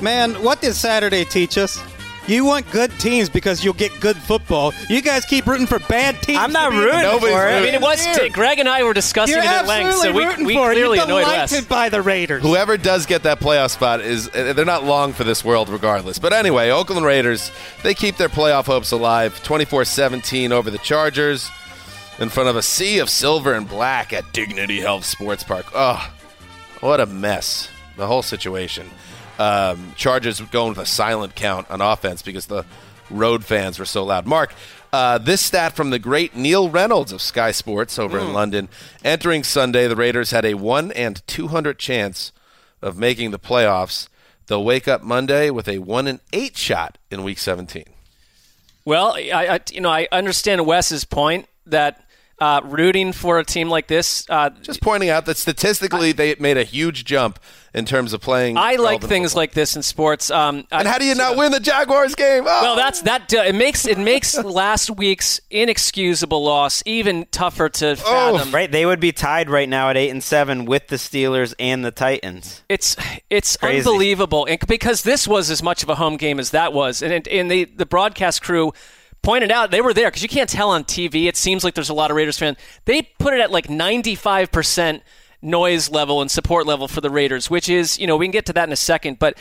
Man, what did Saturday teach us? You want good teams because you'll get good football. You guys keep rooting for bad teams.
I'm not
to be in
rooting
the
Nobody's
for it.
I mean, it was
Here.
Greg and I were discussing
You're
it at length, so we, we
for it.
clearly
You're
annoyed
delighted
Wes.
by the Raiders.
Whoever does get that playoff spot is uh, they're not long for this world regardless. But anyway, Oakland Raiders, they keep their playoff hopes alive 24-17 over the Chargers in front of a sea of silver and black at Dignity Health Sports Park. Oh, what a mess. The whole situation. Um, Chargers going with a silent count on offense because the road fans were so loud. Mark, uh, this stat from the great Neil Reynolds of Sky Sports over in London. Entering Sunday, the Raiders had a 1 and 200 chance of making the playoffs. They'll wake up Monday with a 1 and 8 shot in week 17.
Well, I, I you know I understand Wes's point that uh, rooting for a team like this. Uh,
Just pointing out that statistically they made a huge jump in terms of playing.
I like things
football.
like this in sports. Um,
And
I-
how do you not win the Jaguars game? Oh!
Well, that's that. Uh, it makes it makes <laughs> last week's inexcusable loss even tougher to fathom.
Right, they would be tied right now at eight and seven with the Steelers and the Titans.
It's it's
Crazy.
unbelievable, and because this was as much of a home game as that was, and it- and the the broadcast crew pointed out they were there because you can't tell on TV. It seems like there's a lot of Raiders fans. They put it at like 95 percent noise level and support level for the Raiders, which is you know we can get to that in a second, but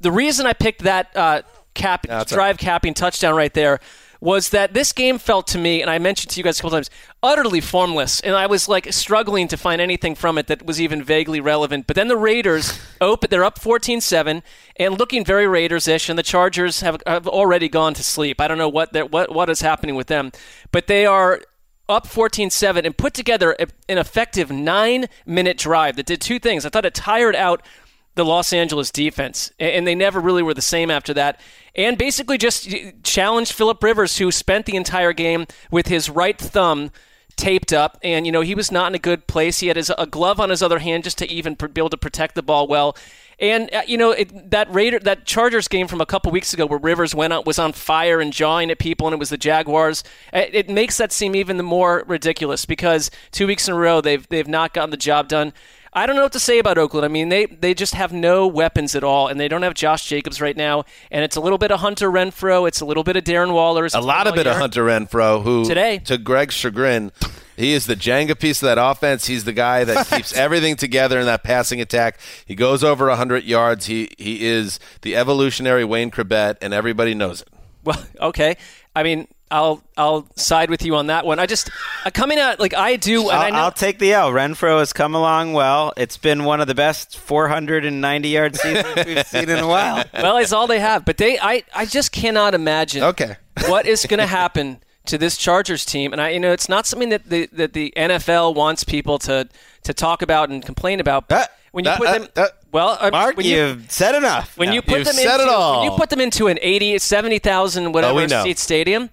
the reason I picked that uh, cap drive capping touchdown right there was that this game felt to me, and I mentioned to you guys a couple times, utterly formless, and I was like struggling to find anything from it that was even vaguely relevant. But then the Raiders <laughs> open, they're up 14-7 and looking very Raiders-ish, and the Chargers have, have already gone to sleep. I don't know what what what is happening with them, but they are up 14-7 and put together a- an effective nine-minute drive that did two things. I thought it tired out the Los Angeles defense, a- and they never really were the same after that. And basically just challenged Philip Rivers, who spent the entire game with his right thumb taped up, and you know he was not in a good place. He had his a glove on his other hand just to even be able to protect the ball well. And uh, you know it, that Raider, that Chargers game from a couple weeks ago, where Rivers went out was on fire and jawing at people, and it was the Jaguars. It, it makes that seem even more ridiculous because two weeks in a row they've they've not gotten the job done. I don't know what to say about Oakland. I mean, they they just have no weapons at all, and they don't have Josh Jacobs right now. And it's a little bit of Hunter Renfrow, it's a little bit of Darren Waller.
a lot of bit of Hunter Renfrow, who
Today.
to Greg's chagrin, he is the Jenga piece of that offense. He's the guy that keeps <laughs> everything together in that passing attack. He goes over 100 yards. He he is the evolutionary Wayne Chrebet, and everybody knows it.
Well, <laughs> okay. I mean, I'll I'll side with you on that one. I just uh, coming out like I do, and I
I'll,
know.
I'll take the L. Renfrow has come along well. It's been one of the best 490 yard seasons we've <laughs> seen in a while.
well, it's all they have, but they I I just cannot imagine.
Okay. <laughs>
what is going to happen to this Chargers team? And I, you know, it's not something that the that the NFL wants people to to talk about and complain about. But when you
uh,
put
uh,
them,
uh,
well, uh,
Mark,
when you,
you've said enough.
when
now.
you put
You've
them
said
into
it all.
when you put them into an 80, 70,000 whatever
Oh,
seat stadium,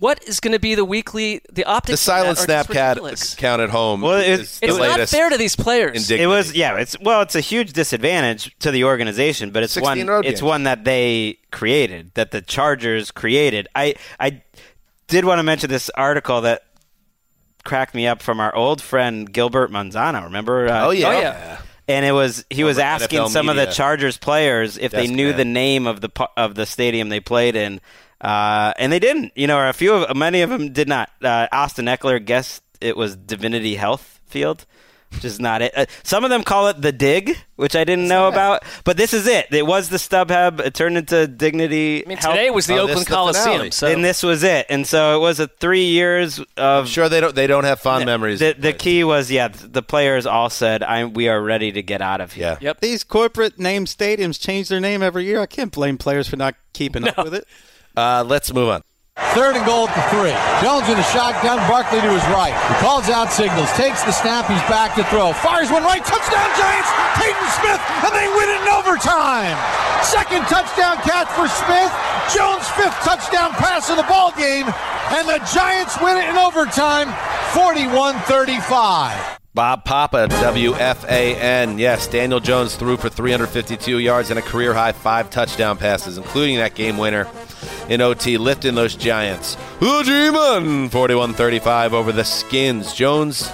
what is going to be the weekly the optics?
The silent
that are
snap
just
cat
ridiculous.
count at home.
Well, it-
is the
It's not fair to these players.
indignity.
It was yeah. It's well, it's a huge disadvantage to the organization, but it's one. It's
games.
one that they created, that the Chargers created. I I did want to mention this article that cracked me up from our old friend Gilbert Manzano. Remember? Uh,
Oh yeah.
Oh, yeah.
And it was he was asking
NFL
some of the Chargers players if they knew
man.
the name of the of the stadium they played in, uh, and they didn't. You know, or a few of many of them did not. Uh, Austin Ekeler guessed it was Divinity Health Field. which is not it. Uh, some of them call it the dig, which I didn't know about, but this is it. It was the StubHub. It turned into Dignity.
I mean, today was the
Oh,
Oakland
is the
Coliseum.
finale.
So
and this was it. And so it was a three years of.
I'm sure they don't they don't have fond memories.
The, the key was, yeah, the players all said, "I'm. We are ready to get out of here."
yeah.
Yep.
These corporate name stadiums change their name every year. I can't blame players for not keeping <laughs> up with it.
Uh, let's move on.
Third and goal at the three. Jones in the shotgun, Barkley to his right. He calls out signals, takes the snap, he's back to throw. Fires one right, touchdown Giants, Kaden Smith, and they win it in overtime. Second touchdown catch for Smith. Jones' fifth touchdown pass of the ball game, and the Giants win it in overtime, 41-35.
Bob Papa, WFAN. Yes, Daniel Jones threw for 352 yards and a career high five touchdown passes, including that game winner in OT, lifting those Giants. The G-Man, 41-35 over the Skins. Jones,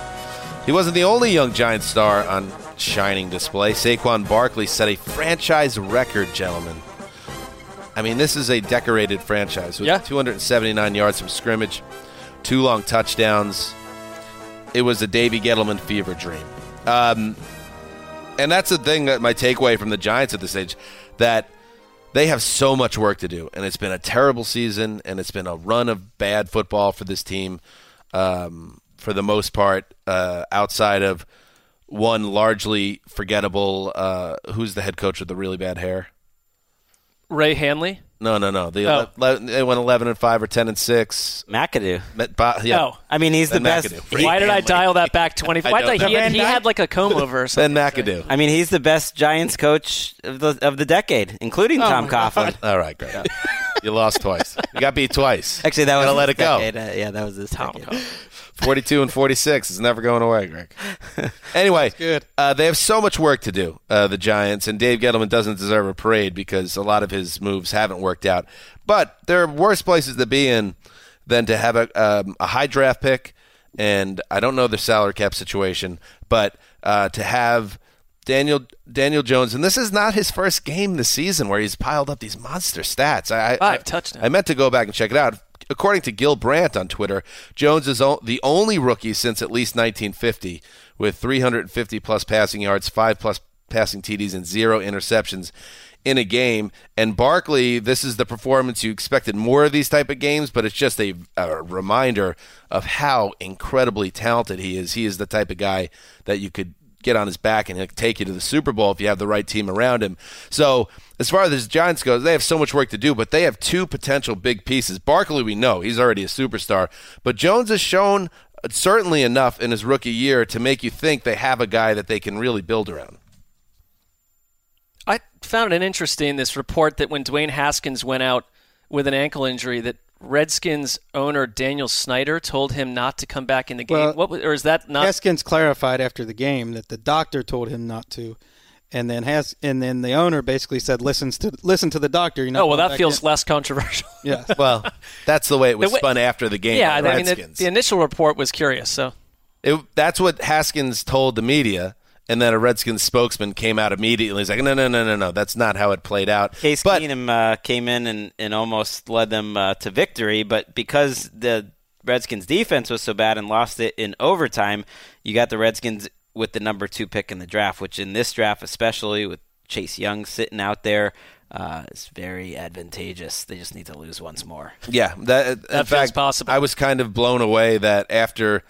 he wasn't the only young Giant star on shining display. Saquon Barkley set a franchise record, gentlemen. I mean, this is a decorated franchise with
Yeah.
279 yards from scrimmage, two long touchdowns. It was a Davy Gettleman fever dream. Um, and that's the thing that my takeaway from the Giants at this stage that they have so much work to do, and it's been a terrible season, and it's been a run of bad football for this team, um, for the most part, uh, outside of one largely forgettable. Uh, who's the head coach with the really bad hair?
Ray Handley.
No, no, no. The
Oh.
ele- they went eleven and five or ten and six.
McAdoo.
Met, Bo- yeah.
Oh.
I mean, he's the
Ben
best.
McAdoo.
Why did I dial that back <laughs> twenty?
I
Why
don't
did he, had, he had like a comb <laughs> over or
Ben
something.
McAdoo.
I mean, he's the best Giants coach of the of the decade, including
Oh
Tom
my
Coughlin.
All right, great. you lost twice. You got beat twice.
Actually, that was
Gotta let
his
it go.
Uh, yeah, that was this
Tom
decade.
42 and 46 is never going away, Greg. Anyway,
good.
Uh, they have so much work to do, uh, the Giants, and Dave Gettleman doesn't deserve a parade because a lot of his moves haven't worked out. But there are worse places to be in than to have a, um, a high draft pick, and I don't know the salary cap situation, but uh, to have Daniel Daniel Jones, and this is not his first game this season where he's piled up these monster stats. I,
Five
I-
touchdowns.
I meant to go back and check it out. According to Gil Brandt on Twitter, Jones is o- the only rookie since at least 1950 with 350 plus passing yards, five plus passing TDs, and zero interceptions in a game. And Barkley, this is the performance you expected more of these type of games, but it's just a, a reminder of how incredibly talented he is. He is the type of guy that you could get on his back and he'll take you to the Super Bowl if you have the right team around him. So as far as the Giants goes, they have so much work to do, but they have two potential big pieces. Barkley, we know he's already a superstar, but Jones has shown uh, certainly enough in his rookie year to make you think they have a guy that they can really build around.
I found it interesting this report that when Dwayne Haskins went out with an ankle injury, that Redskins owner Daniel Snyder told him not to come back in the game.
Well,
what was, or is that not?
Haskins clarified after the game that the doctor told him not to, and then has and then the owner basically said, "Listens to listen to the doctor." You know.
oh well, that feels less controversial. <laughs>
Yeah.
Well, that's the way it was
way-
spun after the game.
yeah,
by the
I mean, the, the initial report was curious. So
It, that's what Haskins told the media, and then a Redskins spokesman came out immediately. He's like, "No, no, no, no, no. That's not how it played out."
Case
but
Keenum uh, came in and, and almost led them uh, to victory, but because the Redskins defense was so bad and lost it in overtime, you got the Redskins with the number two pick in the draft, which in this draft, especially with Chase Young sitting out there, uh, is very advantageous. They just need to lose once more.
Yeah, that, in
That feels
fact,
possible.
I was kind of blown away that after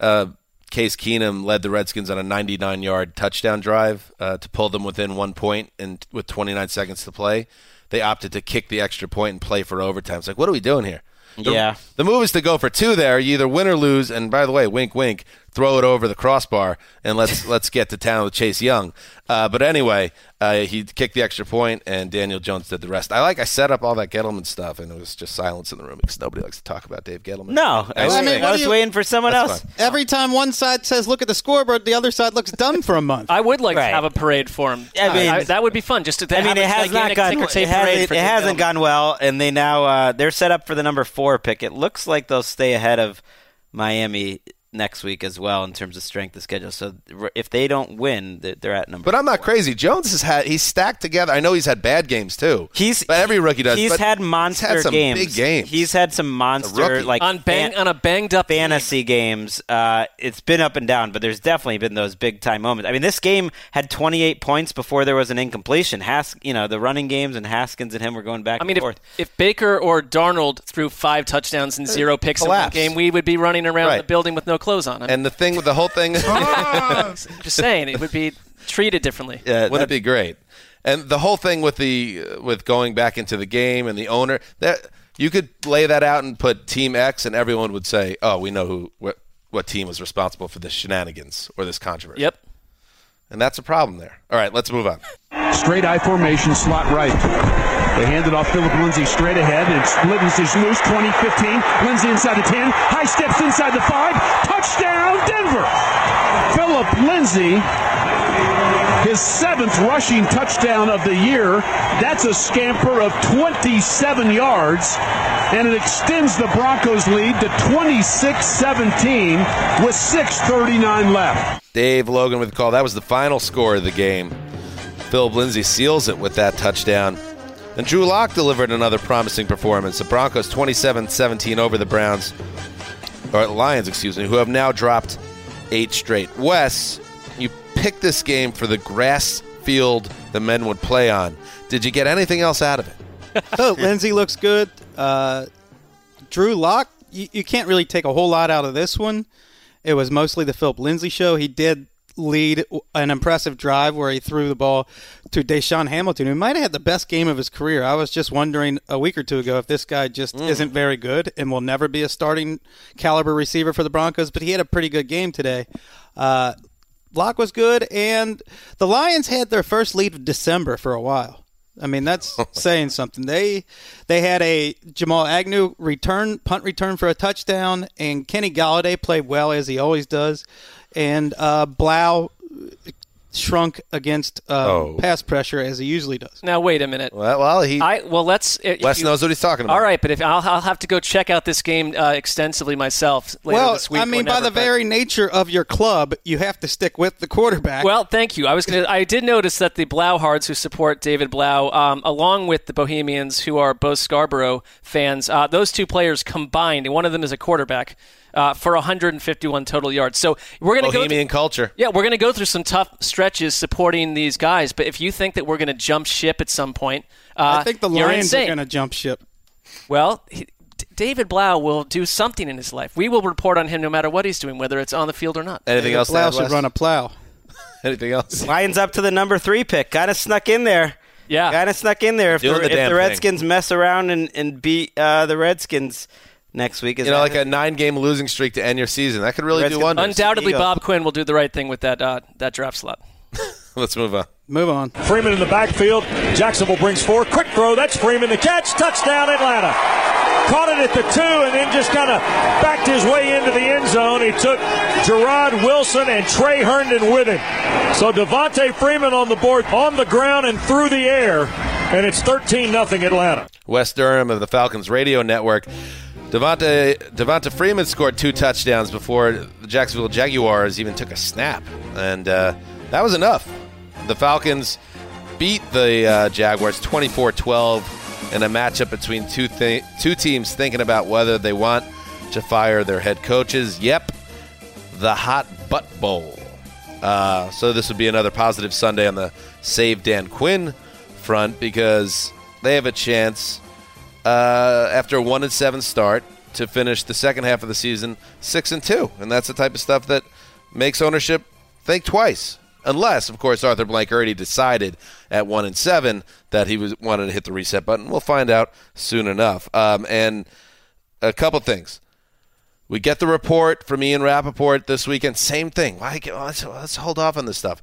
uh, Case Keenum led the Redskins on a 99-yard touchdown drive uh, to pull them within one point, and with 29 seconds to play, they opted to kick the extra point and play for overtime. It's like, what are we doing here? The-
Yeah.
the move is to go for two there. You either win or lose. And by the way, wink, wink, throw it over the crossbar and let's <laughs> let's get to town with Chase Young. Uh, but anyway, uh, he kicked the extra point, and Daniel Jones did the rest. I like I set up all that Gettleman stuff, and it was just silence in the room because nobody likes to talk about Dave Gettleman.
No, I,
Nice
was-
thing.
I was waiting for someone else.
fine.
Every time one side says, "Look at the scoreboard," the other side looks dumb for a month.
I would like
Right.
to have a parade for him.
I mean-
that would be fun. Just to
I mean,
have
it
a
has not gone.
ticker
It, hasn't, it hasn't gone well, and they now uh, they're set up for the number four pick. It looks like they'll stay ahead of Miami next week as well in terms of strength of schedule. So if they don't win, they're they're at number.
But I'm not crazy. Jones has had he's stacked together. I know he's had bad games too.
He's
but every rookie does.
He's
but
had monster games.
he's had some
games.
big games.
He's had some monster like
on bang
fan-
on a banged up
fantasy games. Uh, it's been up and down, but there's definitely been those big time moments. I mean, this game had 28 points before there was an incompletion. Has you know the running games and Haskins and him were going back.
I mean,
and
if,
forth.
if Baker or Darnold threw five touchdowns and zero picks in one game, we would be running around
Right.
the building with no clothes on. I'm
and the thing with the whole thing, <laughs>
just saying, it would be treated differently.
yeah, wouldn't it be great? And the whole thing with the uh, with going back into the game and the owner that you could lay that out and put Team X, and everyone would say, "Oh, we know who what, what team was responsible for this shenanigans or this controversy."
Yep.
And that's a problem there. All right, let's move on.
Straight eye formation, slot right. They hand it off Philip Lindsay straight ahead. It's Lindsay loose, 20, 15. Lindsay inside the 10. High steps inside the 5. Touchdown, Denver. Philip Lindsay, his seventh rushing touchdown of the year. That's a scamper of 27 yards. And it extends the Broncos' lead to 26 17 with 6.39 left.
Dave Logan with the call. That was the final score of the game. Philip Lindsay seals it with that touchdown. And Drew Lock delivered another promising performance. The Broncos 27 17 over the Browns, or Lions, excuse me, who have now dropped eight straight. Wes, you picked this game for the grass field the men would play on. Did you get anything else out of it? <laughs>
oh, Lindsay looks good. Uh, Drew Lock, you, you can't really take a whole lot out of this one. It was mostly the Philip Lindsay show. He did lead an impressive drive where he threw the ball to DaeSean Hamilton, who might have had the best game of his career. I was just wondering a week or two ago if this guy just isn't very good and will never be a starting caliber receiver for the Broncos, but he had a pretty good game today. Uh, Lock was good, and the Lions had their first lead of December for a while. I mean, that's <laughs> saying something. They they had a Jamal Agnew return punt return for a touchdown, and Kenny Golladay played well as he always does, and uh, Blough shrunk against uh,
Oh.
pass pressure as he usually does.
Now wait a minute.
Well, well he
I well let's. if
Wes
you-
knows what he's talking about.
All right, but if I'll, I'll have to go check out this game uh, extensively myself later
well,
this week.
I mean, by
whenever,
the
but-
very nature of your club, you have to stick with the quarterback.
Well, thank you. I was gonna. I did notice that the Blauhards who support David Blough, um, along with the Bohemians who are both Scarbrough fans, uh, those two players combined, and one of them is a quarterback uh, for 151 total yards. So we're gonna go.
Bohemian culture.
Yeah, we're going to go through some tough stretches supporting these guys. But if you think that we're going to jump ship at some point, uh,
I think the Lions are going to jump ship.
Well, he, David Blough will do something in his life. We will report on him no matter what he's doing, whether it's on the field or not.
Anything else? to Blough
should
Wes?
run a plow. <laughs>
Anything else?
Lions up to the number three pick. Kind of snuck in there.
Yeah.
Kind of snuck in there. If,
Doing
the,
the
if
damn
the
thing.
Redskins mess around and, and beat uh, the Redskins next week, is
You know, like
it?
a nine-game losing streak to end your season. That could really do wonders.
Undoubtedly,
Eagles.
Bob Quinn will do the right thing with that uh, that draft slot. <laughs>
Let's move on.
Move on.
Freeman in the backfield. Jacksonville brings four. Quick throw. That's Freeman. The catch. Touchdown, Atlanta. Caught it at the two and then just kind of backed his way into the end zone. He took Jarrod Wilson and Trey Herndon with him. So Devonta Freeman on the board, on the ground and through the air. And it's 13 0 Atlanta.
Wes Durham of the Falcons radio network. Devonta Devonta Freeman scored two touchdowns before the Jacksonville Jaguars even took a snap, and uh, that was enough. The Falcons beat the uh, Jaguars 24-12 in a matchup between two th- two teams thinking about whether they want to fire their head coaches. Yep, the Hot Butt Bowl. Uh, so this would be another positive Sunday on the Save Dan Quinn front because they have a chance uh, after a one and seven start to finish the second half of the season six and two, and that's the type of stuff that makes ownership think twice. Unless, of course, Arthur Blank already decided at one and seven that he was wanted to hit the reset button. We'll find out soon enough. Um, and a couple things. We get the report from Ian Rapoport this weekend. Same thing. Why? Let's, let's hold off on this stuff.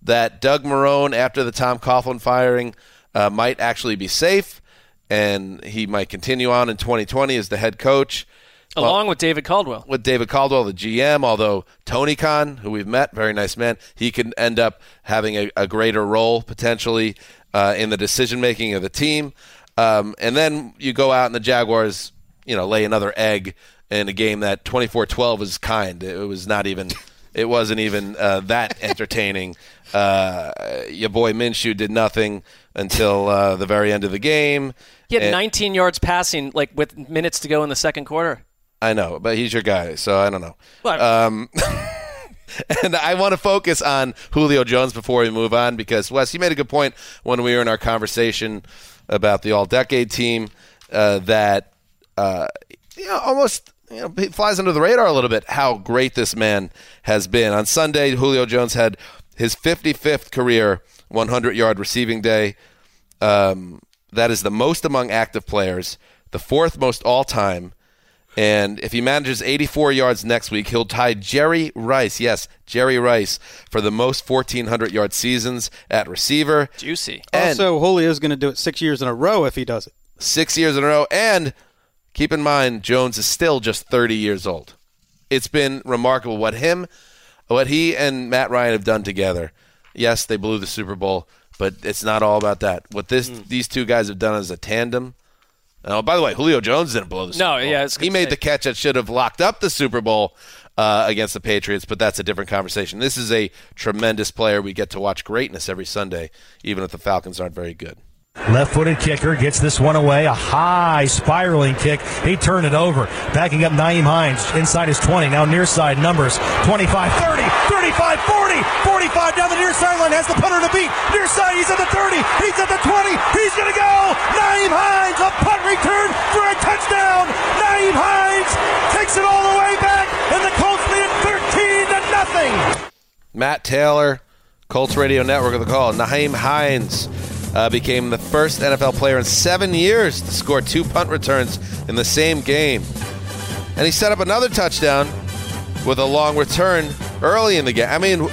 That Doug Marrone, after the Tom Coughlin firing, uh, might actually be safe, and he might continue on in 2020 as the head coach.
Along with David Caldwell.
With David Caldwell, the GM, although Tony Khan, who we've met, very nice man, he can end up having a, a greater role potentially uh, in the decision making of the team. Um, and then you go out and the Jaguars, you know, lay another egg in a game that 24-12 was kind. It was not even. It wasn't even uh, that <laughs> entertaining. Uh, your boy Minshew did nothing until uh, the very end of the game.
He had
And-
19 yards passing, like with minutes to go in the second quarter.
I know, but he's your guy, so I don't know.
Well,
Um, <laughs> and I want to focus on Julio Jones before we move on because Wes, you made a good point when we were in our conversation about the All-Decade team uh, that uh, you know almost you know it flies under the radar a little bit how great this man has been. On Sunday, Julio Jones had his 55th career 100-yard receiving day. Um, that is the most among active players, the fourth most all time. And if he manages 84 yards next week, he'll tie Jerry Rice. Yes, Jerry Rice for the most 1,400 yard seasons at receiver.
Juicy.
And
Also, Julio's going to do it six years in a row if he does it.
six years in a row. And keep in mind, Jones is still just 30 years old. It's been remarkable what him, what he and Matt Ryan have done together. Yes, they blew the Super Bowl, but it's not all about that. What this these two guys have done as a tandem. Oh, by the way, Julio Jones didn't blow the Super Bowl.
No,
Bowl.
yeah, I was gonna
he made
say.
the catch that should have locked up the Super Bowl uh, against the Patriots, but that's a different conversation. This is a tremendous player. We get to watch greatness every Sunday, even if the Falcons aren't very good.
Left footed kicker gets this one away. A high spiraling kick. He turned it over. Backing up Nyheim Hines inside his 20. Now near side numbers 25, 30, 35, 40, 45 down the near sideline. Has the punter to beat. Near side, he's at the 30. He's at the 20. He's going to go. Nyheim Hines, a punt return for a touchdown. Nyheim Hines takes it all the way back, and the Colts lead it 13 to nothing.
Matt Taylor, Colts Radio Network of the call. Nyheim Hines uh, became the first NFL player in seven years to score two punt returns in the same game. And he set up another touchdown with a long return early in the game. I mean, <laughs>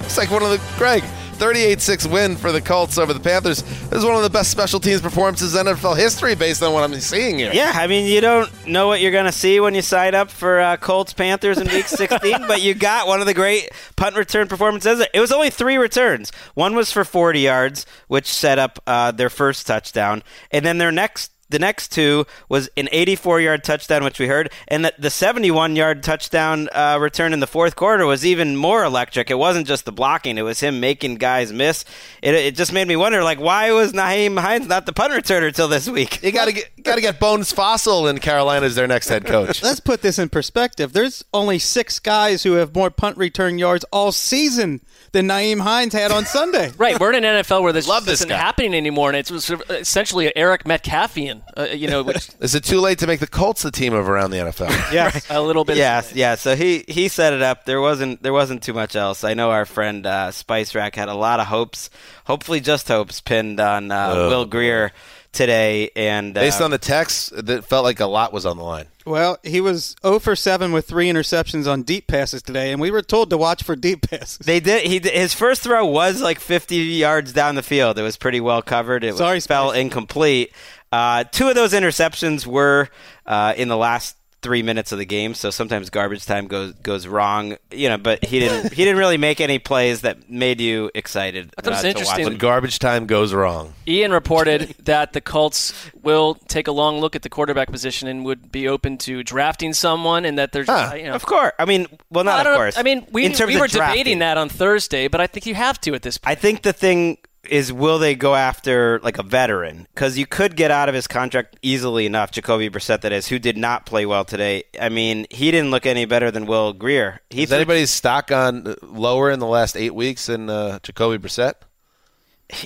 it's like one of the, Greg, 38 6 win for the Colts over the Panthers. This is one of the best special teams performances in NFL history based on what I'm seeing here.
Yeah, I mean, you don't know what you're going to see when you sign up for uh, Colts Panthers in Week 16, but you got one of the great punt return performances. It was only three returns. One was for 40 yards, which set up uh, their first touchdown, and then their next. The next two was an 84-yard touchdown, which we heard, and the, the 71-yard touchdown uh, return in the fourth quarter was even more electric. It wasn't just the blocking; it was him making guys miss. It, it just made me wonder, like, why was Nyheim Hines not the punt returner till this week?
You got to get got to get Bones Fossil in Carolina as their next head coach. <laughs>
Let's put this in perspective. There's only six guys who have more punt return yards all season than Nyheim Hines had on Sunday. <laughs>
Right, we're in an NFL where this
Love
just
this
isn't
guy.
happening anymore, and it's sort of essentially Eric Metcalfian. Uh, you know, which <laughs>
Is it too late to make the Colts the team of around the NFL? <laughs>
Yeah, <laughs>
a little bit.
Yeah, yeah. So he he set it up. There wasn't there wasn't too much else. I know our friend uh, Spice Rack had a lot of hopes, hopefully just hopes, pinned on uh,
Ugh.
Will Grier today. And uh,
Based on the text, that felt like a lot was on the line.
Well, he was 0 for 7 with three interceptions on deep passes today, and we were told to watch for deep passes.
They did. He did- his first throw was like 50 yards down the field. It was pretty well covered. It
Sorry,
fell incomplete. Uh, two of those interceptions were uh, in the last three minutes of the game, so sometimes garbage time goes goes wrong. You know, but he didn't he didn't really make any plays that made you excited.
I thought it was
uh, to watch
interesting.
When garbage time goes wrong.
Ian reported <laughs> that the Colts will take a long look at the quarterback position and would be open to drafting someone, and that they're just, you know,
Of course. I mean, well, not
I
of course.
I mean, we, we were
drafting.
debating that on Thursday, but I think you have to at this point.
I think the thing is, will they go after like a veteran? Because you could get out of his contract easily enough. Jacoby Brissett, that is, who did not play well today. I mean, he didn't look any better than Will Grier. He
Is
threw-
anybody's stock on lower in the last eight weeks than uh, Jacoby Brissett?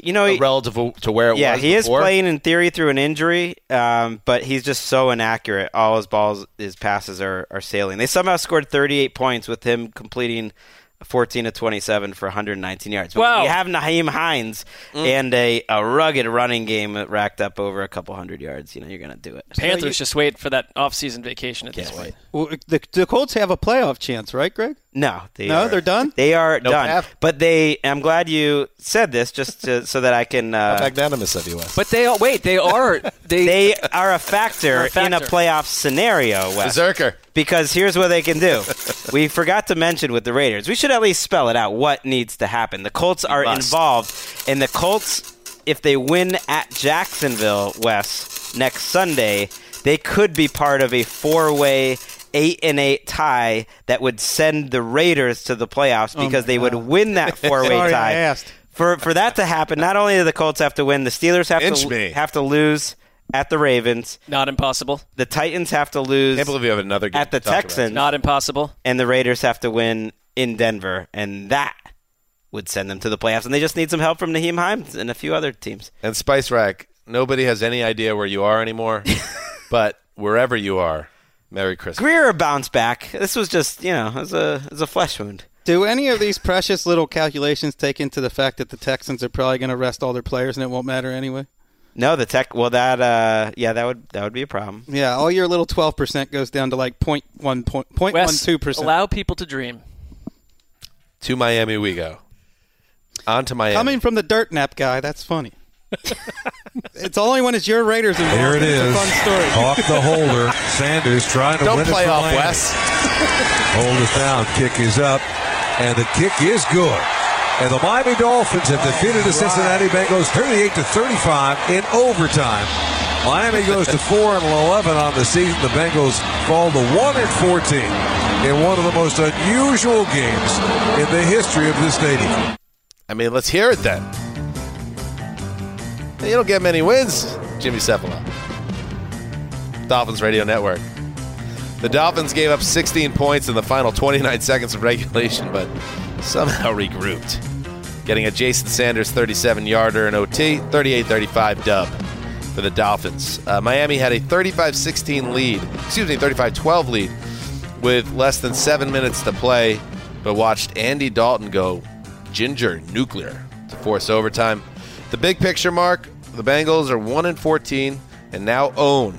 you know, he,
relative to where it
yeah,
was
he
before?
is playing in theory through an injury, um, but he's just so inaccurate. All his balls, his passes are, are sailing. They somehow scored 38 points with him completing 14 to 27 for 119 yards. But
Wow.
You have Nyheim Hines
Mm.
and a, a rugged running game that racked up over a couple hundred yards. You know, you're going to do it.
Panthers just wait for that off-season vacation at this point.
Well, the, the Colts have a playoff chance, right, Greg?
No, they
No,
are,
they're done?
They are
No
done.
path?
But they. I'm glad you said this, just to, so that I can. Uh,
magnanimous of you, Wes.
But they are, wait, they are <laughs> they
they are a factor,
Are a
in a
factor.
playoff scenario. Wes.
Berserker.
Because here's what they can do. we forgot to mention with the Raiders. We should at least spell it out what needs to happen. The Colts are involved, and the Colts, if they win at Jacksonville, Wes, next Sunday, they could be part of a four-way eight and eight tie that would send the Raiders to the playoffs
Oh
because
my
they would win that <laughs> four way tie.
I asked.
For for that to happen, not only do the Colts have to win, the Steelers have
Inch
to
me.
have to lose at the Ravens.
Not impossible.
The Titans have to lose
Can't believe you have another game
at the
to talk about.
Texans.
Not impossible.
and the Raiders have to win in Denver, and that would send them to the playoffs. And they just need some help from Nyheim Hines and a few other teams.
And Spice Rack, nobody has any idea where you are anymore, <laughs> but wherever you are, Merry Christmas.
Grier bounced back. This was just, you know, it was a, it was a flesh wound.
Do any of these precious little calculations take into the fact that the Texans are probably going to rest all their players and it won't matter anyway?
No, the tech. Well, that uh, yeah, that would that would be a problem.
Yeah, all your little twelve percent goes down to like point one point point one
Wes,
two percent.
allow people to dream.
To Miami we go. On to Miami.
Coming from the dirt nap guy, that's funny. <laughs> <laughs> it's only when it's your Raiders involved.
Here it
that
is.
It's a fun story.
Off the holder. Sanders trying to
Don't
win
play
it for
off,
Miami.
Wes. <laughs>
Hold it down. Kick is up. And the kick is good. And the Miami Dolphins have defeated the Cincinnati Bengals 38 to 35 in overtime. Miami goes to 4 and 11 on the season. The Bengals fall to 1 and 14 in one of the most unusual games in the history of this stadium.
I mean, let's hear it then. You don't get many wins, Jimmy Cefalo. Dolphins Radio Network. The Dolphins gave up 16 points in the final 29 <laughs> seconds of regulation, but somehow regrouped. Getting a Jason Sanders 37 yarder in OT, 38 35 dub for the Dolphins. Uh, Miami had a 35 16 lead, excuse me, 35 12 lead with less than seven minutes to play, but watched Andy Dalton go ginger nuclear to force overtime. The big picture, Mark, the Bengals are 1 and 14 and now own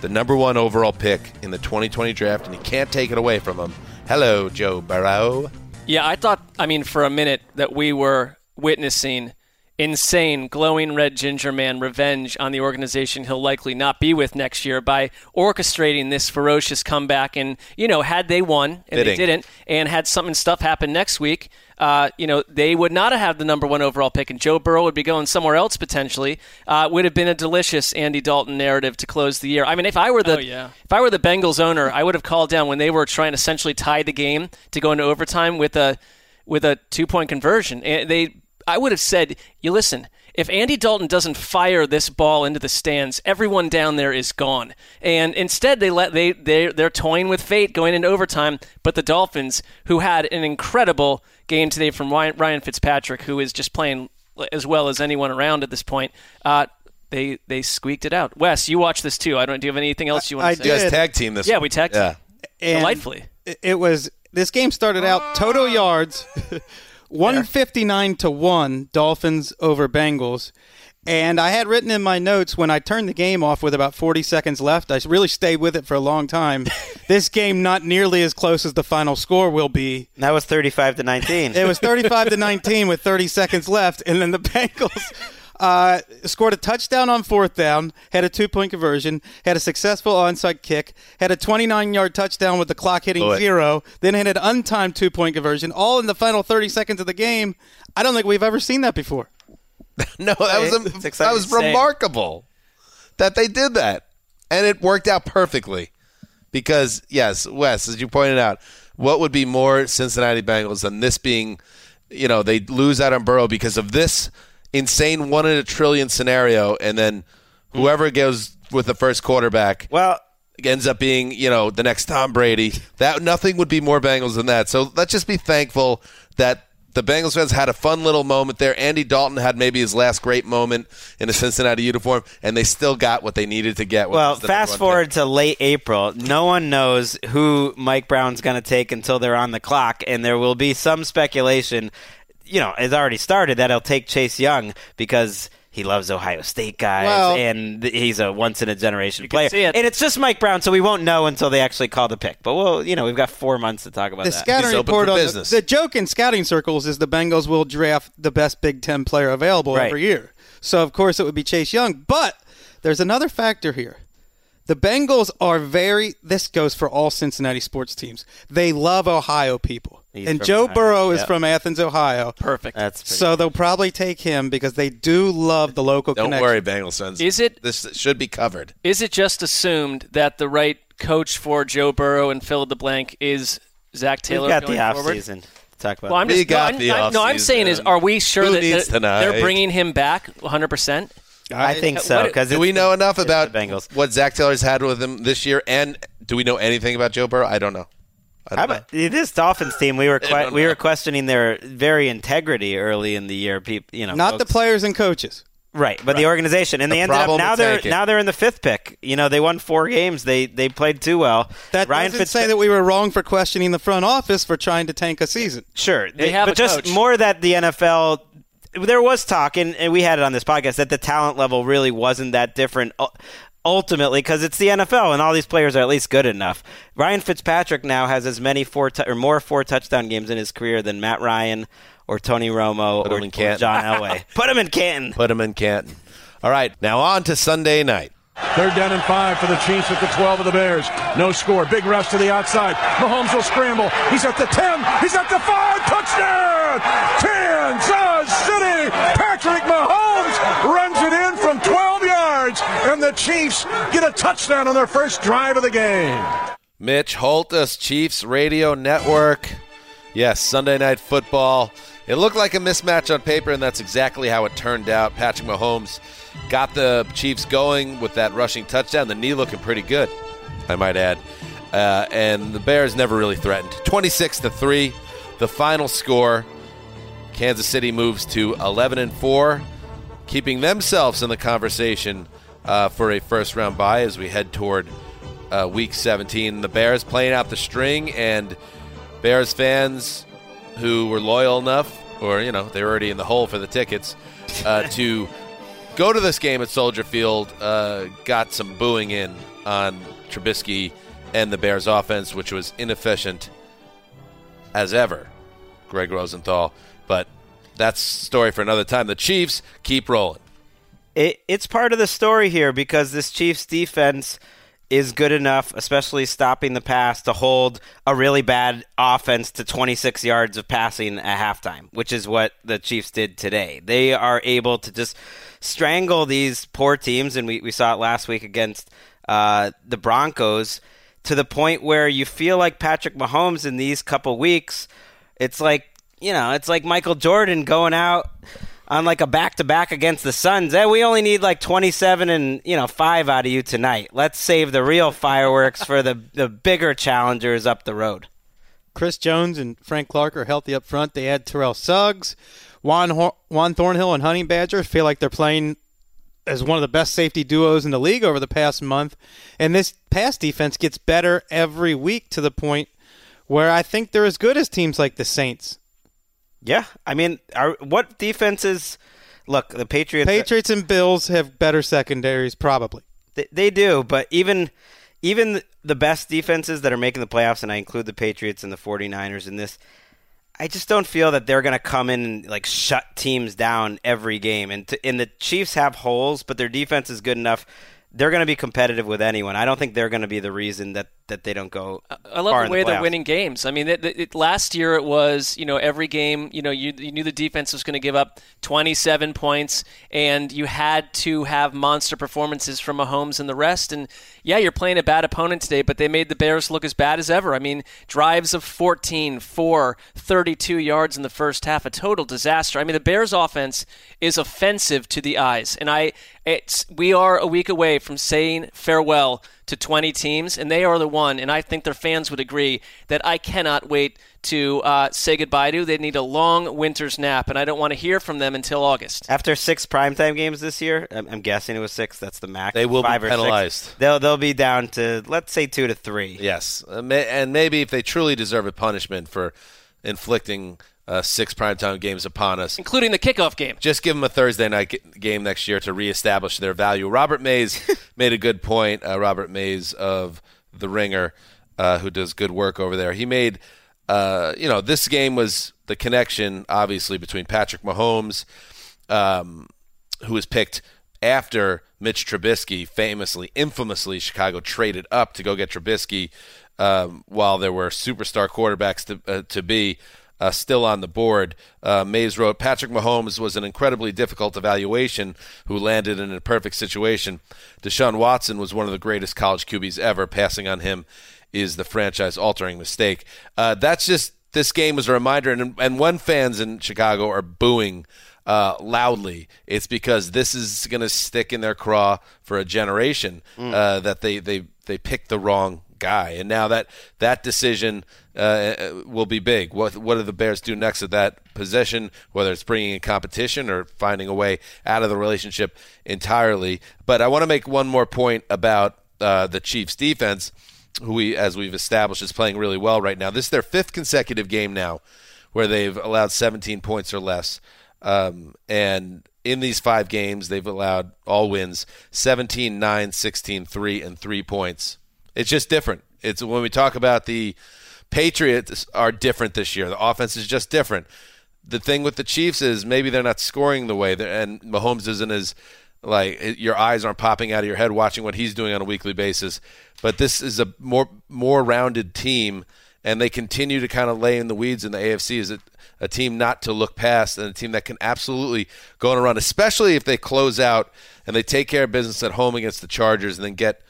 the number one overall pick in the 2020 draft, and you can't take it away from them. Hello, Joe Burrow.
Yeah, I thought, I mean, for a minute that we were witnessing insane glowing red ginger man revenge on the organization he'll likely not be with next year by orchestrating this ferocious comeback and you know had they won and
Fitting.
they didn't and had something stuff happen next week uh, you know they would not have had the number one overall pick and joe burrow would be going somewhere else potentially uh, would have been a delicious andy dalton narrative to close the year i mean if i were the
Oh, yeah.
if I were the Bengals owner, I would have called down when they were trying to essentially tie the game to go into overtime with a with a two point conversion. And they, I would have said, "You listen." If Andy Dalton doesn't fire this ball into the stands, everyone down there is gone. And instead, they let they they they're toying with fate going into overtime. But the Dolphins, who had an incredible game today from Ryan, Ryan Fitzpatrick, who is just playing as well as anyone around at this point, uh, they they squeaked it out. Wes, you watch this too. I don't. Do you have anything else you want
I
to say?
You guys
did.
tag team this
Yeah,
one.
we tagged
Yeah.
And
delightfully.
it- It was this game started out total yards, <laughs> one fifty nine to one Dolphins over Bengals, and I had written in my notes when I turned the game off with about forty seconds left. I really stayed with it for a long time. <laughs> this game not nearly as close as the final score will be.
That was 35 to 19.
It was 35 to <laughs> 19 with 30 seconds left, and then the Bengals uh, scored a touchdown on fourth down, had a two-point conversion, had a successful onside kick, had a 29-yard touchdown with the clock hitting
Boy.
zero, then had an untimed two-point conversion, all in the final 30 seconds of the game. I don't think we've ever seen that before. <laughs>
No, that was a, that was remarkable that they did that, and it worked out perfectly. Because yes, Wes, as you pointed out, what would be more Cincinnati Bengals than this being, you know, they lose out on Burrow because of this insane one in a trillion scenario, and then whoever goes with the first quarterback
well,
ends up being, you know, the next Tom Brady. That nothing would be more Bengals than that. So let's just be thankful that the Bengals fans had a fun little moment there. Andy Dalton had maybe his last great moment in a Cincinnati uniform, and they still got what they needed to get.
Well,
was the number
fast forward to late April. No one knows who Mike Brown's going to take until they're on the clock, and there will be some speculation. You know, it's already started that he'll take Chase Young because he loves Ohio State guys,
Well-
and he's a once in a generation player.
see it.
And it's just Mike Brown, so we won't know until they actually call the pick. But we'll, you know, we've got four months to talk about
The
that.
scouting
He's open
report
for
on the, the joke in scouting circles is the Bengals will draft the best Big Ten player available
Right.
every year. So of course it would be Chase Young. But there's another factor here. The Bengals are very. This goes for all Cincinnati sports teams. They love Ohio people,
He's
and Joe
Ohio.
Burrow is
Yep.
from Athens, Ohio.
Perfect.
That's pretty
So they'll probably take him because they do love the local
Don't
connection.
worry, Bengals fans.
Is it-
This should be covered.
Is it just assumed that the right coach for Joe Burrow and fill the blank is Zac Taylor.
We've got
going
the
forward?
offseason to talk about.
Well, I'm
We
just
got
no,
the
I'm, I'm- no, I'm saying is, are we sure
Who
that
needs
they're, bringing him back 100? percent
I think uh,
so
because
Do we know enough about
Bengals.
what Zac Taylor's had with him this year? And do we know anything about Joe Burrow? I don't know. I
How
don't know.
about this Dolphins team? We were <laughs> que- we were questioning their very integrity early in the year. People, you know,
Not the players and coaches.
right, but the organization, and
The
they ended up now they're
tanking.
now they're in the fifth pick. You know, they won four games. They they played too well.
That
Ryan
doesn't
Fitz-
say that we were wrong for questioning the front office for trying to tank a season.
Sure,
They have
but
a
just
coach.
more that the NFL. There was talk, and, and we had it on this podcast that the talent level really wasn't that different. U- Ultimately, because it's the NFL and all these players are at least good enough. Ryan Fitzpatrick now has as many four tou- or more four touchdown games in his career than Matt Ryan or Tony Romo
Put
or,
him in
or
Canton.
John Elway. <laughs> Put him in Canton.
Put him in Canton. All right, now on to Sunday night.
Third down and five for the Chiefs at the 12 of the Bears. No score. Big rush to the outside. Mahomes will scramble. He's at the 10. He's at the 5. Touchdown! Kansas City! Patrick Mahomes runs it in from 12 yards, and the Chiefs get a touchdown on their first drive of the game.
Mitch Holtus, Chiefs Radio Network. Yes, Sunday night football. It looked like a mismatch on paper, and that's exactly how it turned out. Patrick Mahomes got the Chiefs going with that rushing touchdown. The knee looking pretty good, I might add. Uh, and the Bears never really threatened. 26 to 3, the final score. Kansas City moves to 11 and 4, keeping themselves in the conversation uh, for a first round bye as we head toward uh, week 17. The Bears playing out the string, and Bears fans who were loyal enough, or, you know, they were already in the hole for the tickets, uh, <laughs> to go to this game at Soldier Field, uh, got some booing in on Trubisky and the Bears offense, which was inefficient as ever, Gregg Rosenthal. But that's a story for another time. The Chiefs keep rolling.
It, it's part of the story here because this Chiefs defense is good enough, especially stopping the pass, to hold a really bad offense to 26 yards of passing at halftime, which is what the Chiefs did today. They are able to just strangle these poor teams, and we, we saw it last week against uh, the Broncos, to the point where you feel like Patrick Mahomes in these couple weeks, it's like, you know, it's like Michael Jordan going out on like a back to back against the Suns. Eh, we only need like 27 and, you know, 5 out of you tonight. Let's save the real fireworks for the the bigger challengers up the road.
Chris Jones and Frank Clark are healthy up front. They add Terrell Suggs, Juan, Juan Thornhill, and Honey Badger feel like they're playing as one of the best safety duos in the league over the past month. And this pass defense gets better every week to the point where I think they're as good as teams like the Saints.
Yeah, I mean, are, what defenses? Look, the Patriots.
Patriots and Bills have better secondaries, probably.
They, they do, but even even the best defenses that are making the playoffs, and I include the Patriots and the 49ers in this, I just don't feel that they're going to come in and like shut teams down every game. And to, and the Chiefs have holes, but their defense is good enough. They're going to be competitive with anyone. I don't think they're going to be the reason that, that they don't go.
I love
far
the way
the
they're winning games. I mean, it, it, last year it was you know every game you know you, you knew the defense was going to give up 27 points, and you had to have monster performances from Mahomes and the rest. And yeah, you're playing a bad opponent today, but they made the Bears look as bad as ever. I mean, drives of 14, 4, 32 yards in the first half, a total disaster. I mean, the Bears offense is offensive to the eyes, and I it's we are a week away from saying farewell to 20 teams, and they are the one, and I think their fans would agree that I cannot wait to uh, say goodbye to. They need a long winter's nap, and I don't want to hear from them until August.
After six primetime games this year, I'm, I'm guessing it was six. That's the max.
They will be
Five or six.
penalized.
They'll they'll be down to let's say two to three.
Yes, Uh, may- and maybe if they truly deserve a punishment for inflicting uh, six primetime games upon us,
including the kickoff game,
just give them a Thursday night g- game next year to reestablish their value. Robert Mays <laughs> made a good point. Uh, Robert Mays of The Ringer, uh, who does good work over there, he made. Uh, you know, this game was the connection, obviously, between Patrick Mahomes, um, who was picked after Mitch Trubisky, famously, infamously, Chicago traded up to go get Trubisky um, while there were superstar quarterbacks to, uh, to be. Uh, still on the board. Uh, Mays wrote Patrick Mahomes was an incredibly difficult evaluation who landed in a perfect situation. Deshaun Watson was one of the greatest college QBs ever. Passing on him is the franchise altering mistake. Uh, that's just this game was a reminder, and, and when fans in Chicago are booing uh, loudly, it's because this is going to stick in their craw for a generation
Mm.
uh, that they, they, they picked the wrong guy. And now that that decision uh, will be big. What, what do the Bears do next at that position, whether it's bringing in competition or finding a way out of the relationship entirely? But I want to make one more point about uh, the Chiefs defense who we, as we've established, is playing really well right now. This is their fifth consecutive game now where they've allowed 17 points or less. Um, and in these five games, they've allowed all wins 17, 9, 16, 3, and 3 points. It's just different. It's when we talk about the Patriots are different this year. The offense is just different. The thing with the Chiefs is maybe they're not scoring the way, and Mahomes isn't as like your eyes aren't popping out of your head watching what he's doing on a weekly basis. But this is a more more rounded team, and they continue to kind of lay in the weeds in the AFC. Is a, a team not to look past, and a team that can absolutely go on a run, especially if they close out and they take care of business at home against the Chargers, and then get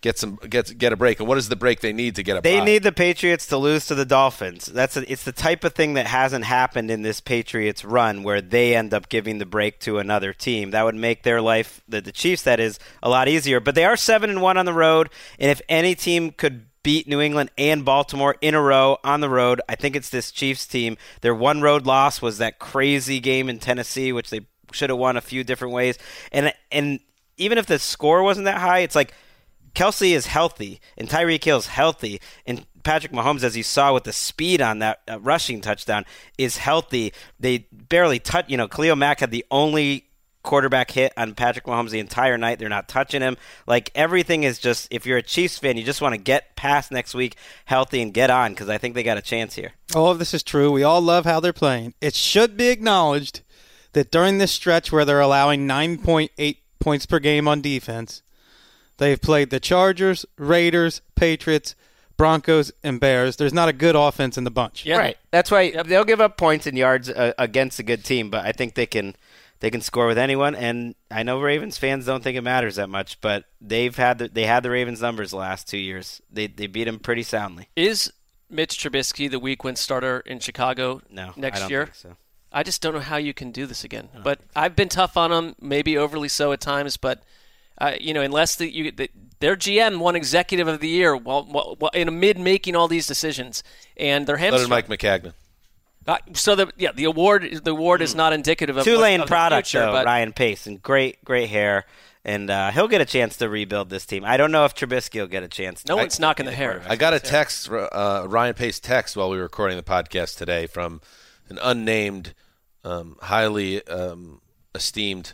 get some get get a break. And what is the break they need to get a
They
bye?
need the Patriots to lose to the Dolphins. That's a, it's the type of thing that hasn't happened in this Patriots run where they end up giving the break to another team. That would make their life the, the Chiefs that is a lot easier. But they are 7 and 1 on the road and if any team could beat New England and Baltimore in a row on the road, I think it's this Chiefs team. Their one road loss was that crazy game in Tennessee which they should have won a few different ways. And and even if the score wasn't that high, it's like Kelce is healthy, and Tyreek Hill's healthy, and Patrick Mahomes, as you saw with the speed on that uh, rushing touchdown, is healthy. They barely touch. You know, Khalil Mack had the only quarterback hit on Patrick Mahomes the entire night. They're not touching him. Like everything is just. If you're a Chiefs fan, you just want to get past next week healthy and get on because I think they got a chance here.
All of this is true. We all love how they're playing. It should be acknowledged that during this stretch where they're allowing 9.8 points per game on defense, they've played the Chargers, Raiders, Patriots, Broncos, and Bears. There's not a good offense in the bunch.
Right. That's why they'll give up points and yards uh, against a good team, but I think they can they can score with anyone. And I know Ravens fans don't think it matters that much, but they've had the, they had the Ravens numbers the last two years. They they beat them pretty soundly.
Is Mitch Trubisky the week one starter in Chicago
No,
next
I don't
year?
think so.
I just don't know how you can do this again. But I've been tough on them, maybe overly so at times. But uh, you know, unless the, you, the, their GM won Executive of the Year while, while, while in amid making all these decisions, and their
So did
hamstring.
Mike Maccagnan.
Uh, so the yeah the award the award is not indicative of
Tulane
of the
product
future,
though,
but
Ryan Pace, and great great hair. And uh, he'll get a chance to rebuild this team. I don't know if Trubisky will get a chance.
no
to
one's knocking the hair.
I got a text, uh, Ryan Pace text while we were recording the podcast today from an unnamed, um, highly um, esteemed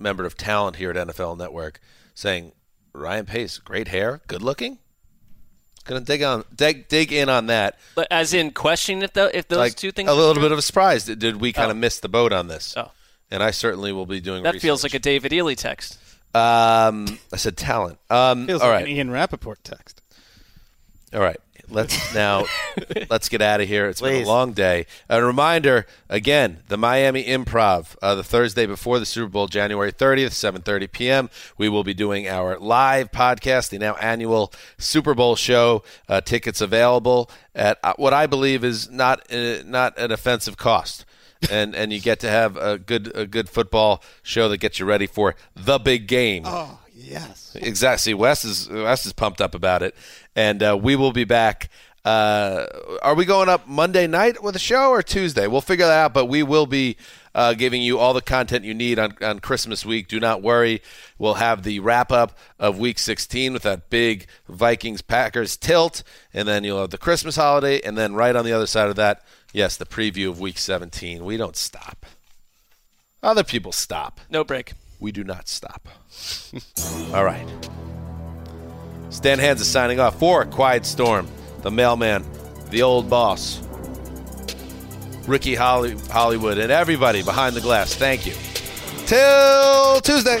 member of talent here at NFL Network saying, Ryan Pace, great hair, good looking. Gonna dig on dig, dig in on that.
But as in questioning if the, if those
like
two things
a little
true?
bit of a surprise. Did, did we kind of
Oh.
miss the boat on this?
Oh.
And I certainly will be doing
that
research.
feels like a David Ely text.
Um, I said talent. Um,
Feels
all
like
right.
an Ian Rapoport text.
All right. Let's now <laughs> let's get out of here. It's been a long day. A reminder again: the Miami Improv, uh, the Thursday before the Super Bowl, January 30th, 7:30 p.m. We will be doing our live podcast, the now annual Super Bowl show. Uh, tickets available at uh, what I believe is not uh, not an offensive cost. and and you get to have a good a good football show that gets you ready for the big game.
Oh, yes.
Exactly. Wes is Wes is pumped up about it, and uh, we will be back. Uh, are we going up Monday night with a show or Tuesday? We'll figure that out. But we will be uh, giving you all the content you need on, on Christmas week. Do not worry. We'll have the wrap up of Week 16 with that big Vikings Packers tilt, and then you'll have the Christmas holiday, and then right on the other side of that, yes, the preview of Week 17. We don't stop. Other people stop.
No break.
We do not stop. <laughs> All right. Dan Hanzus signing off for Quiet Storm, the mailman, the old boss, Ricky Holly- Hollywood, and everybody behind the glass. Thank you. Till Tuesday.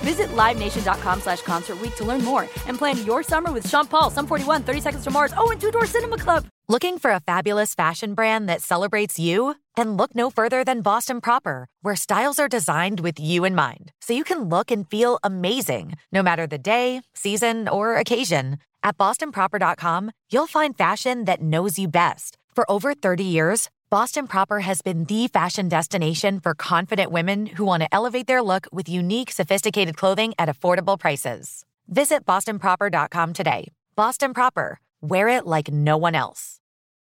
Visit LiveNation.com slash Concert to learn more and plan your summer with Sean Paul, Sum 41, 30 Seconds to Mars, oh, and Two Door Cinema Club.
Looking for a fabulous fashion brand that celebrates you? Then look no further than Boston Proper, where styles are designed with you in mind, so you can look and feel amazing, no matter the day, season, or occasion. At BostonProper.com, you'll find fashion that knows you best. For over 30 years, Boston Proper has been the fashion destination for confident women who want to elevate their look with unique, sophisticated clothing at affordable prices. Visit bostonproper.com today. Boston Proper, wear it like no one else.